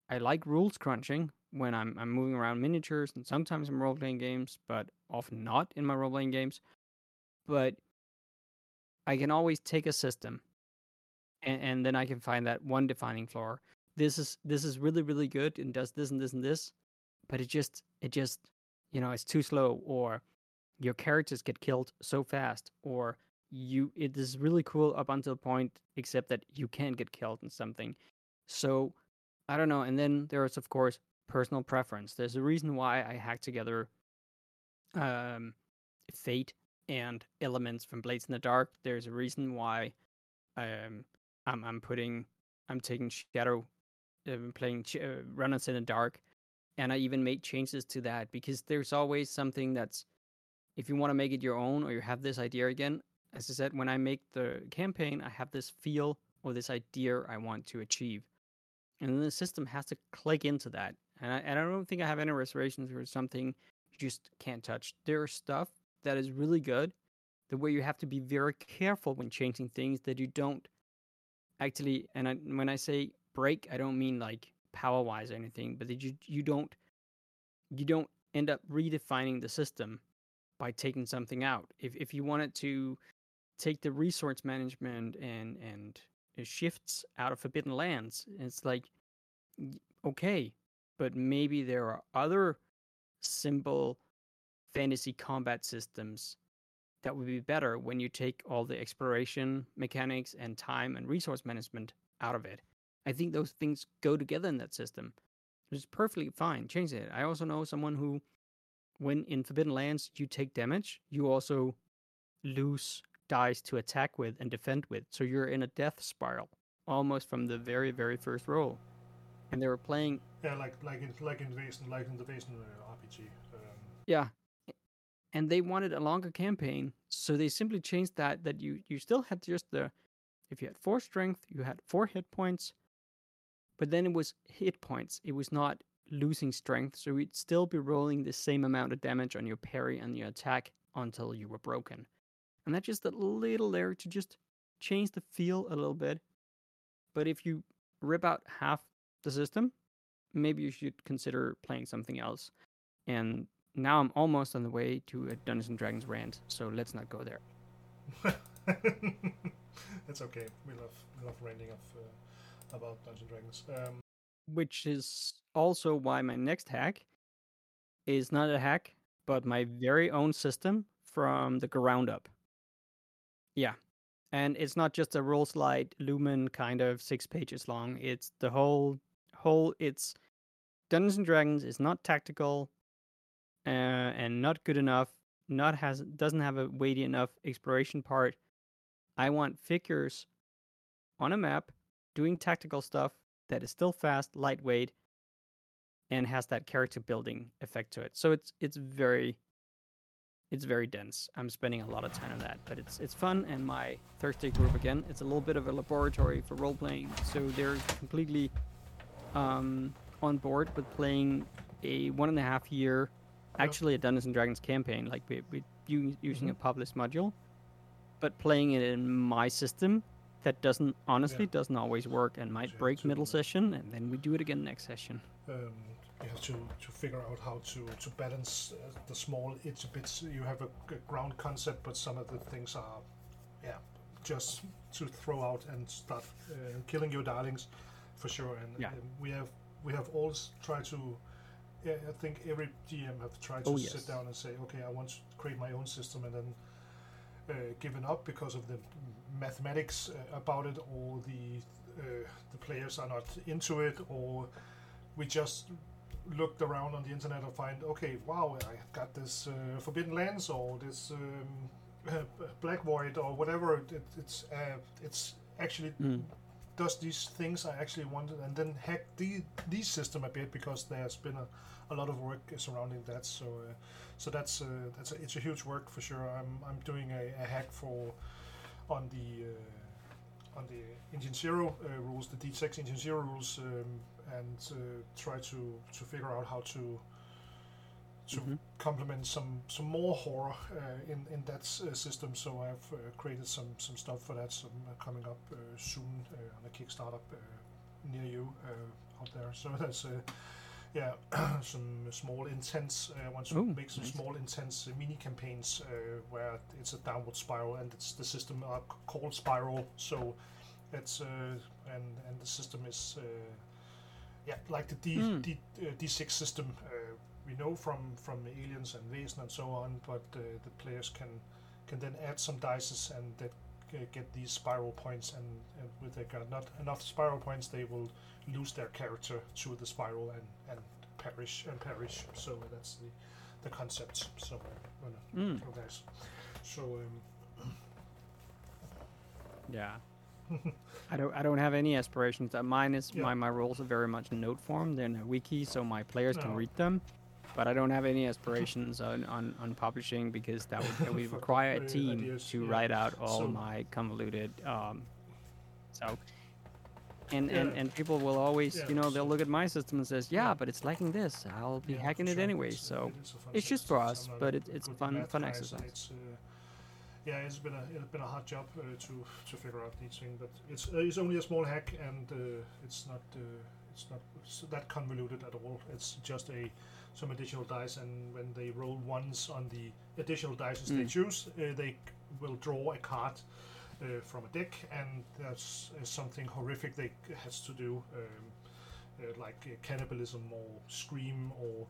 I like rules crunching when I'm I'm moving around miniatures and sometimes in role playing games, but often not in my role playing games. But I can always take a system and, and then I can find that one defining flaw. This is this is really, really good and does this and this and this, but it just it just you know, it's too slow or your characters get killed so fast or you it is really cool up until point except that you can get killed in something. So I don't know. And then there's of course personal preference. There's a reason why I hacked together um, Fate and elements from Blades in the Dark. There's a reason why um, I'm I'm putting I'm taking Shadow, playing Ch- uh, Runners in the Dark, and I even made changes to that because there's always something that's if you want to make it your own or you have this idea again. As I said, when I make the campaign, I have this feel or this idea I want to achieve and the system has to click into that. And I, and I don't think I have any reservations or something you just can't touch. There is stuff that is really good, the way you have to be very careful when changing things that you don't actually. And I, when I say break, I don't mean like power wise or anything, but that you you don't you don't end up redefining the system by taking something out. If if you wanted to take the resource management and and uh, shifts out of Forbidden Lands. It's like, okay, but maybe there are other simple fantasy combat systems that would be better when you take all the exploration mechanics and time and resource management out of it. I think those things go together in that system. It's perfectly fine. Change it. I also know someone who, when in Forbidden Lands you take damage, you also lose dice to attack with and defend with. So you're in a death spiral almost from the very, very first roll. And they were playing. Yeah, like like in like in Vaesen, like in the Vaesen uh, RPG. Um, Yeah. And they wanted a longer campaign, so they simply changed that. That you you still had just the, if you had four strength, you had four hit points, but then it was hit points. It was not losing strength, so you'd still be rolling the same amount of damage on your parry and your attack until you were broken. And that's just a little there to just change the feel a little bit. But if you rip out half the system, maybe you should consider playing something else. And now I'm almost on the way to a Dungeons and Dragons rant, so let's not go there. That's okay. We love we love ranting of uh, about Dungeons Dragons. Um, Which is also why my next hack is not a hack, but my very own system from the ground up. Yeah. And it's not just a roll slide lumen kind of six pages long. It's the whole whole it's Dungeons and Dragons is not tactical uh, and not good enough. Not has doesn't have a weighty enough exploration part. I want figures on a map doing tactical stuff that is still fast, lightweight, and has that character building effect to it. So it's it's very it's very dense. I'm spending a lot of time on that, but it's it's fun. And my Thursday group again, it's a little bit of a laboratory for role playing. So they're completely um, on board with playing a one and a half year, actually a Dungeons and Dragons campaign, like we we u- using a published module, but playing it in my system that doesn't honestly Yeah. doesn't always work and might Yeah, break so- middle session, and then we do it again next session. um, you have to, to figure out how to, to balance uh, the small it's a bit You have a ground concept, but some of the things are, yeah, just to throw out and start uh, killing your darlings, for sure. And Yeah. um, we have we have always tried to. Yeah, I think every GM have tried to Oh, sit down and say, okay, I want to create my own system, and then uh, given up because of the mathematics uh, about it, or the uh, the players are not into it, or we just looked around on the internet and find, okay, wow, I got this uh, Forbidden Lands or this um, Black Void or whatever. It, it's uh, it's actually Mm. does these things I actually wanted, and then hack the these system a bit because there's been a, a lot of work surrounding that. So uh, so that's uh, that's a, it's a huge work for sure. I'm I'm doing a, a hack for on the. Uh, on the Engine Zero uh, rules, the D6 Engine Zero rules, um, and uh, try to, to figure out how to to Mhm. complement some some more horror uh, in in that s- uh, system. So I've uh, created some some stuff for that. Some uh, coming up uh, soon uh, on a Kickstarter uh, near you uh, out there. So that's uh, yeah some small intense. Uh, want to Ooh, make some nice. small intense uh, mini campaigns uh, where it's a downward spiral and it's the system are called spiral. So it's uh, and and the system is. Uh, yeah, like the D, Mm. D, uh, D6 system uh, we know from from aliens and Vaesen and so on, but uh, the players can can then add some dices and that uh, get these spiral points, and, and with they got not enough spiral points, they will lose their character to the spiral and and perish and perish. So that's the the concept. So uh, Mm. so guys. So um, Yeah. I don't. I don't have any aspirations. Uh, Mine is Yeah. my my roles are very much in note form. They're in a wiki, so my players can read them. But I don't have any aspirations on, on, on publishing because that would, that would require a team ideas, to yeah. write out all So- my convoluted. Um, so. And, and, Yeah. and people will always, Yeah, you know, they'll look at my system and says, yeah, but it's lacking this. I'll be hacking for it sure. anyway. It's, uh, So it is it's just for us, but it, it's fun fun exercise. It's, uh, yeah, it's been a it's been a hard job uh, to to figure out these things, but it's uh, it's only a small hack and uh, it's not uh, it's not that convoluted at all. It's just a some additional dice, and when they roll ones on the additional dice as they Mm. choose, uh, they will draw a card uh, from a deck, and that's uh, something horrific they has to do. Um, uh, like uh, cannibalism or scream or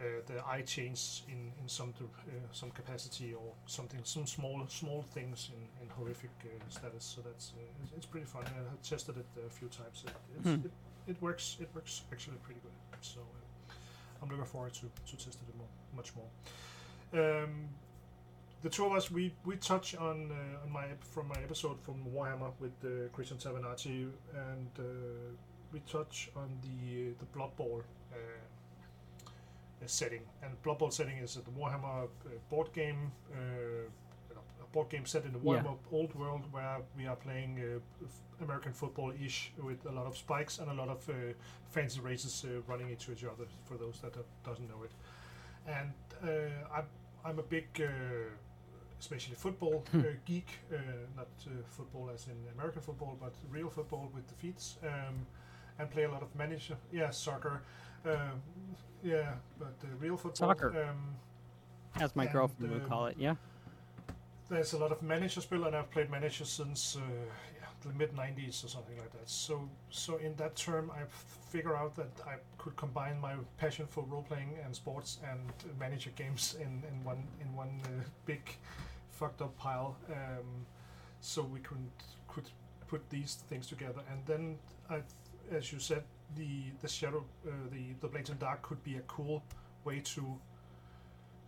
uh, the eye change in in some uh, some capacity or something some small small things in, in horrific uh, status so that's uh, it's, it's pretty fun I have tested it a few times it, Hmm. it, it works it works actually pretty good so I'm looking forward to, to test it more much more um, the two of us we we touch on uh, on my from my episode from Warhammer with uh, Christian Tavanati, and uh, we touch on the the Blood Bowl uh, setting. And Blood Bowl setting is the Warhammer uh, board game. Uh, board game set in the Warhammer yeah. old world where we are playing American football-ish with a lot of spikes and a lot of fancy races running into each other. For those that doesn't know it, and I'm I'm a big especially football hmm. uh, geek, uh, not uh, football as in American football, but real football with the feet, um, and play a lot of manager. Yeah, soccer. Um, yeah, but real football. Soccer. Um, as my and, girlfriend would call it. Yeah. There's a lot of manager spill, and I've played manager since yeah, the mid '90s or something like that. So, so in that term, I figure out that I could combine my passion for role playing and sports and manager games in, in one in one uh, big fucked up pile. Um, so we could could put these things together, and then I, as you said, the the shadow, uh, the the blades in dark could be a cool way to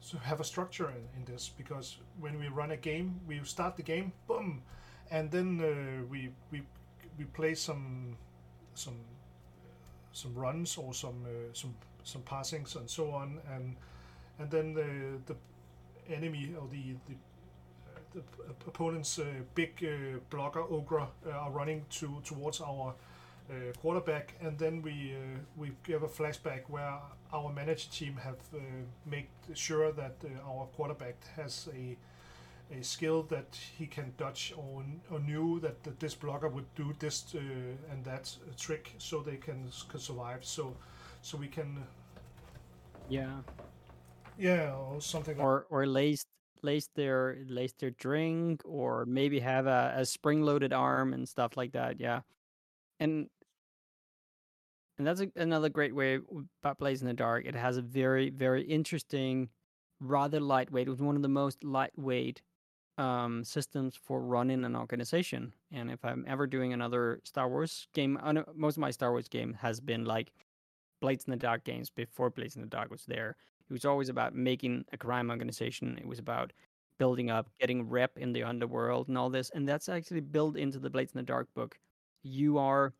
to have a structure in, in this because when we run a game, we start the game, boom, and then uh, we we we play some some some runs or some uh, some some passings and so on, and and then the the enemy or the the the opponent's uh, big uh, blocker ogre uh, are running to towards our Uh, quarterback, and then we uh, we give a flashback where our manager team have uh, made sure that our quarterback has a a skill that he can dodge or, or knew that, that this blocker would do this uh, and that trick so they can, can survive. So so we can yeah. yeah or something or like or laced lace their lace their drink or maybe have a, a spring loaded arm and stuff like that yeah. And and that's a, another great way about Blades in the Dark. It has a very, very interesting, rather lightweight. It was one of the most lightweight um, systems for running an organization. And if I'm ever doing another Star Wars game, most of my Star Wars game has been like Blades in the Dark games before Blades in the Dark was there. It was always about making a crime organization. It was about building up, getting rep in the underworld and all this. And that's actually built into the Blades in the Dark book. You are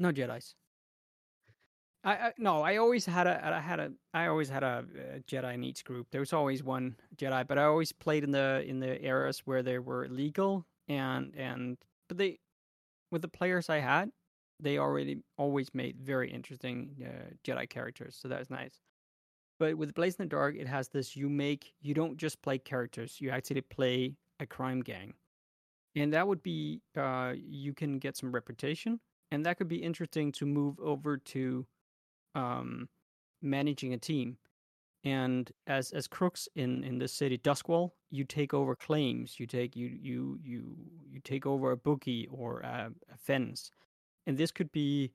no Jedi's. I, I no, I always had a I had a I always had a, a, Jedi in each group. There was always one Jedi, but I always played in the in the eras where they were legal and and but they with the players I had, they already always made very interesting uh, Jedi characters, so that's nice. But with Blades in the Dark, it has this: you make you don't just play characters, you actually play a crime gang, and that would be uh, you can get some reputation, and that could be interesting to move over to um, managing a team. And as as crooks in in this city, Doskvol, you take over claims. You take you you you you take over a bookie or a, a fence, and this could be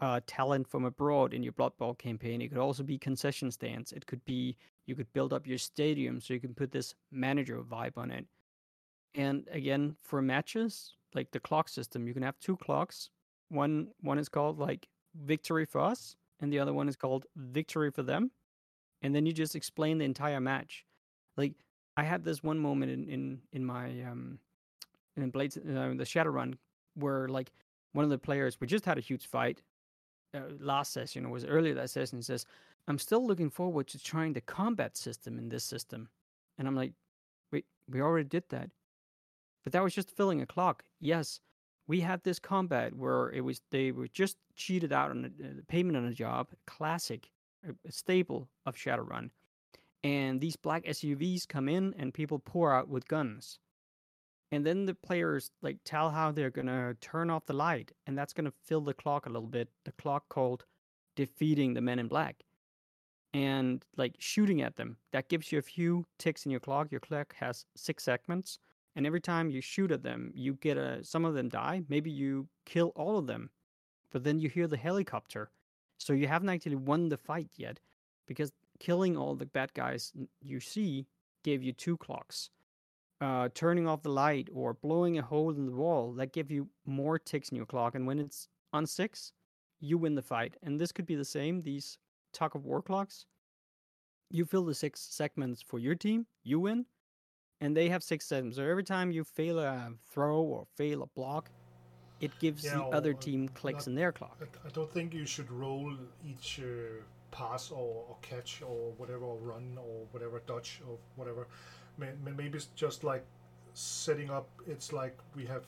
uh, talent from abroad in your Blood Bowl campaign. It could also be concession stands. It could be you could build up your stadium so you can put this manager vibe on it. And again, for matches, like the clock system, you can have two clocks. One one is called like victory for us, and the other one is called victory for them. And then you just explain the entire match. Like I had this one moment in in in my um in Blades uh, the Shadowrun where like one of the players we just had a huge fight uh, last session or was earlier that session says i'm still looking forward to trying the combat system in this system and i'm like wait we already did that but that was just filling a clock yes we had this combat where it was they were just cheated out on the uh, payment on a job classic a staple of shadowrun. And these black suvs come in and people pour out with guns. And then the players like tell how they're gonna turn off the light and that's gonna fill the clock a little bit the clock called defeating the men in black. And like shooting at them that gives you a few ticks in your clock. Your clock has six segments and every time you shoot at them you get a some of them die maybe you kill all of them but then you hear the helicopter so you haven't actually won the fight yet because killing all the bad guys you see gave you two clocks uh, turning off the light or blowing a hole in the wall that give you more ticks in your clock. And when it's on six, you win the fight. And this could be the same. These tug of war clocks. you fill the six segments for your team, you win, and they have six segments. So every time you fail a throw or fail a block, it gives Yeah, the other team clicks not- in their clock. I, don't think you should roll each uh, pass or, or catch or whatever, or run or whatever, dodge or whatever. May- may- Maybe it's just like setting up. It's like we have,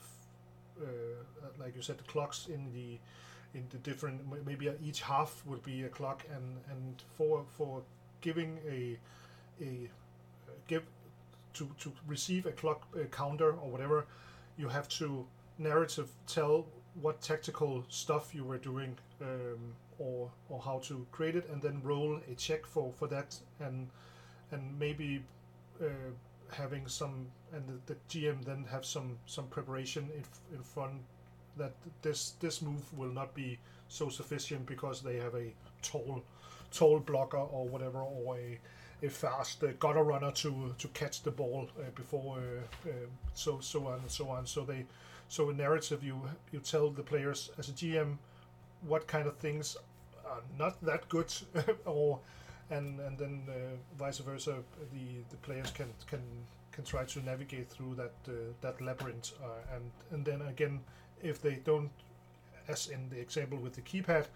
uh, like you said, the clocks in the in the different. Maybe each half would be a clock, and and for for giving a a uh, give to to receive a clock counter or whatever, you have to narrative tell what tactical stuff you were doing um, or or how to create it and then roll a check for for that and and maybe uh, having some and the, the GM then have some some preparation in, in front that this this move will not be so sufficient because they have a tall tall blocker or whatever or a a fast gutter runner to to catch the ball uh, before uh, so so on and so on. So they so in narrative you you tell the players as a GM what kind of things are not that good or and and then uh, vice versa the the players can can can try to navigate through that uh, that labyrinth uh, and and then again if they don't as in the example with the keypad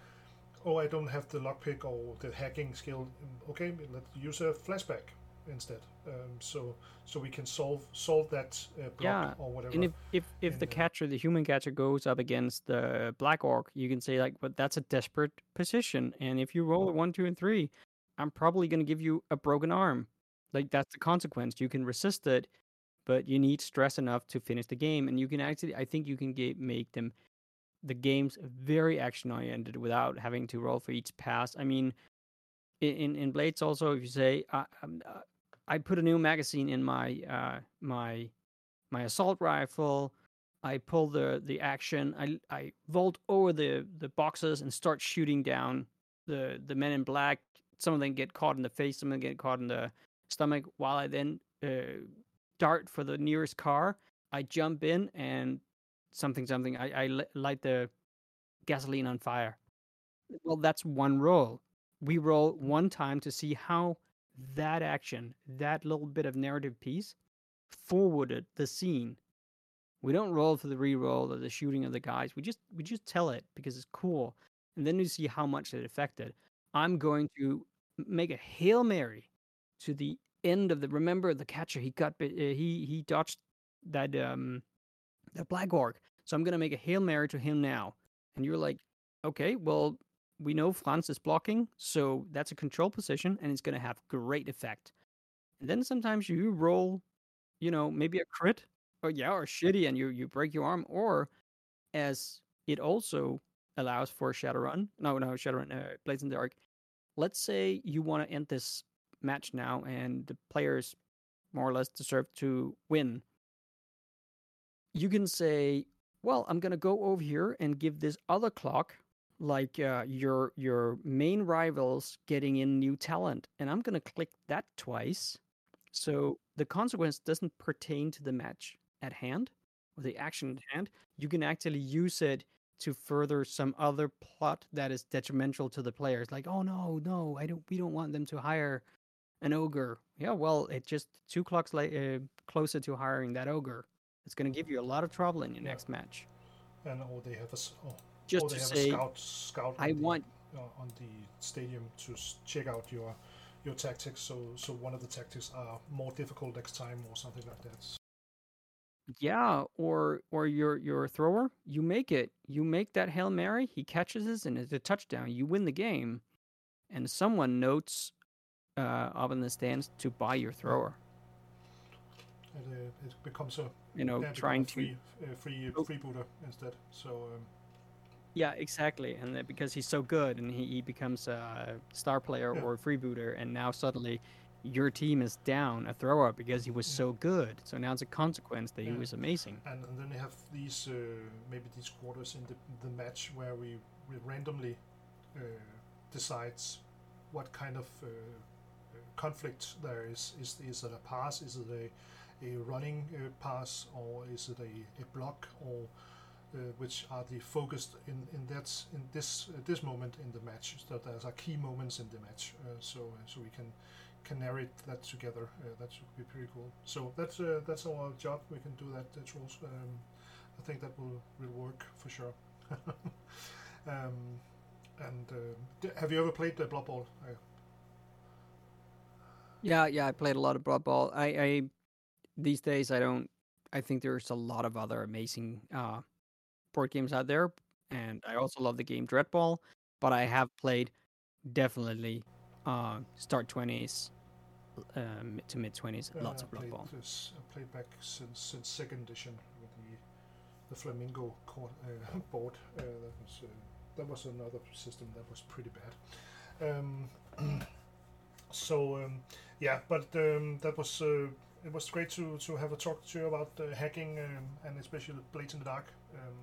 oh I don't have the lockpick or the hacking skill okay let's use a flashback instead um, so so we can solve solve that uh, Yeah, or whatever And if if, if the And, uh, catcher, the human catcher, goes up against the black orc, you can say like, "But that's a desperate position, and if you roll a one, two, and three, I'm probably going to give you a broken arm. Like that's the consequence. You can resist it, but you need stress enough to finish the game, and you can actually, I think, you can get, make them the games very action oriented without having to roll for each pass. I mean, in in, Blades also, if you say, I, um, uh, I put a new magazine in my uh, my my assault rifle. I pull the the action. I I vault over the the boxes and start shooting down the the men in black. Some of them get caught in the face. Some of them get caught in the stomach. While I then uh, dart for the nearest car, I jump in and something something. I I light the gasoline on fire. Well, that's one roll. We roll one time to see how that action, that little bit of narrative piece, forwarded the scene. We don't roll for the re-roll or the shooting of the guys. We just we just tell it because it's cool, and then you see how much it affected. I'm going to make a hail mary to the end of the. Remember the catcher? He got uh, he he dodged that um that black orc. So I'm gonna make a hail mary to him now. And you're like, okay, well we know Franz is blocking, so that's a control position, and it's gonna have great effect. And then sometimes you roll, you know, maybe a crit, or yeah, or shitty, and you you break your arm, or as it also allows for Shadowrun. No, no, Shadowrun, uh, Blades in the Dark. Let's say you want to end this match now, and the players more or less deserve to win. You can say, "Well, I'm gonna go over here and give this other clock." Like uh, your your main rivals getting in new talent, and I'm gonna click that twice, so the consequence doesn't pertain to the match at hand or the action at hand. You can actually use it to further some other plot that is detrimental to the players. Like, oh no, no, I don't. We don't want them to hire an ogre. Yeah, well, it just two clocks la- uh, closer to hiring that ogre. It's going to give you a lot of trouble in your Yeah. next match. and or they have a oh, Just or to they have say, a scout scout I the, want uh, on the stadium to check out your your tactics so so one of the tactics are more difficult next time or something like that Yeah, or or your your thrower, you make it. You make that Hail Mary, he catches it and it's a touchdown. You win the game. And someone notes uh, up in the stands to buy your thrower. It, uh, it becomes a You know, yeah, become a trying to free uh, free Oh. freebooter instead so um, Yeah, exactly. And because he's so good and he, he becomes a star player Yeah. or a freebooter and now suddenly your team is down a thrower because he was so good. So now it's a consequence that he was amazing. and, and then they have these uh, maybe these quarters in the, the match where we, we randomly uh, decides what kind of uh, uh, conflict there is. Is is it a pass? Is it a a running uh, pass or is it a, a block or uh, which are the focused in in that in this uh, this moment in the match? So there's are key moments in the match. So so we can can narrate that together. That should be pretty cool. So that's that's our job. We can do that, uh, Troels. Um, I think that will will work for sure. um, and uh, have you ever played the Blood? I, yeah, yeah, I played a lot of Blood Bowl. I, I these days I don't. I think there's a lot of other amazing uh, board games out there, and I also love the game Dreadball. But I have played definitely uh, start twenties um, to mid twenties. uh, lots of Blood played Bowl. This, I played back since since second edition with the the Flamingo court, uh, board. Uh, that was uh, that was another system that was pretty bad. Um, so um, yeah, but um, that was uh, it was great to to have a talk to you about uh, hacking um, and especially Blades in the Dark. Um,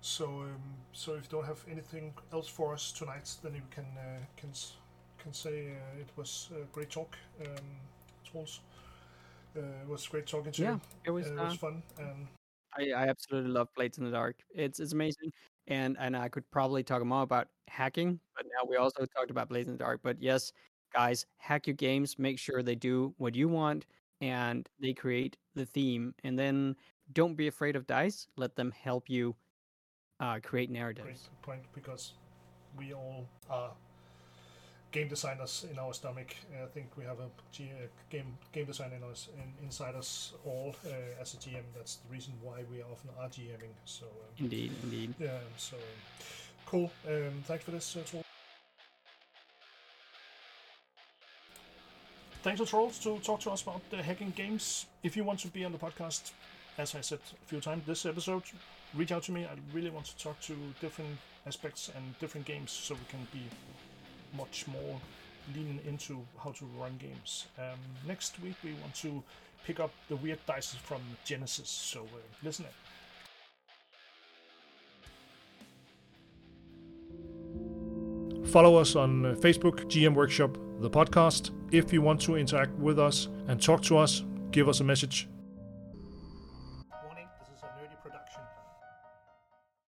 so um, so if you don't have anything else for us tonight, then you can uh, can can say uh, it was a great talk, um. Uh, it was great talking to Yeah, you. it was. Uh, it Uh, was fun. And I, I absolutely love Blades in the Dark. It's it's amazing, and and I could probably talk more about hacking, but now we also talked about Blades in the Dark. But yes, guys, hack your games. Make sure they do what you want, and they create the theme. And then don't be afraid of dice. Let them help you uh, create great narratives. point because we all are game designers in our stomach. I think we have a G- uh, game game designer in us, in, inside us all uh, as a GM. That's the reason why we often are GMing. So um, Indeed, indeed. yeah, so cool. Um, thanks for this, uh, Thanks to Troels to talk to us about the hacking games. If you want to be on the podcast, as I said a few times this episode, reach out to me. I really want to talk to different aspects and different games so we can be much more leaning into how to run games. Um, next week we want to pick up the weird dice from Genesys, so uh, listen in. Follow us on uh, Facebook, GM Workshop, the podcast. If you want to interact with us and talk to us, give us a message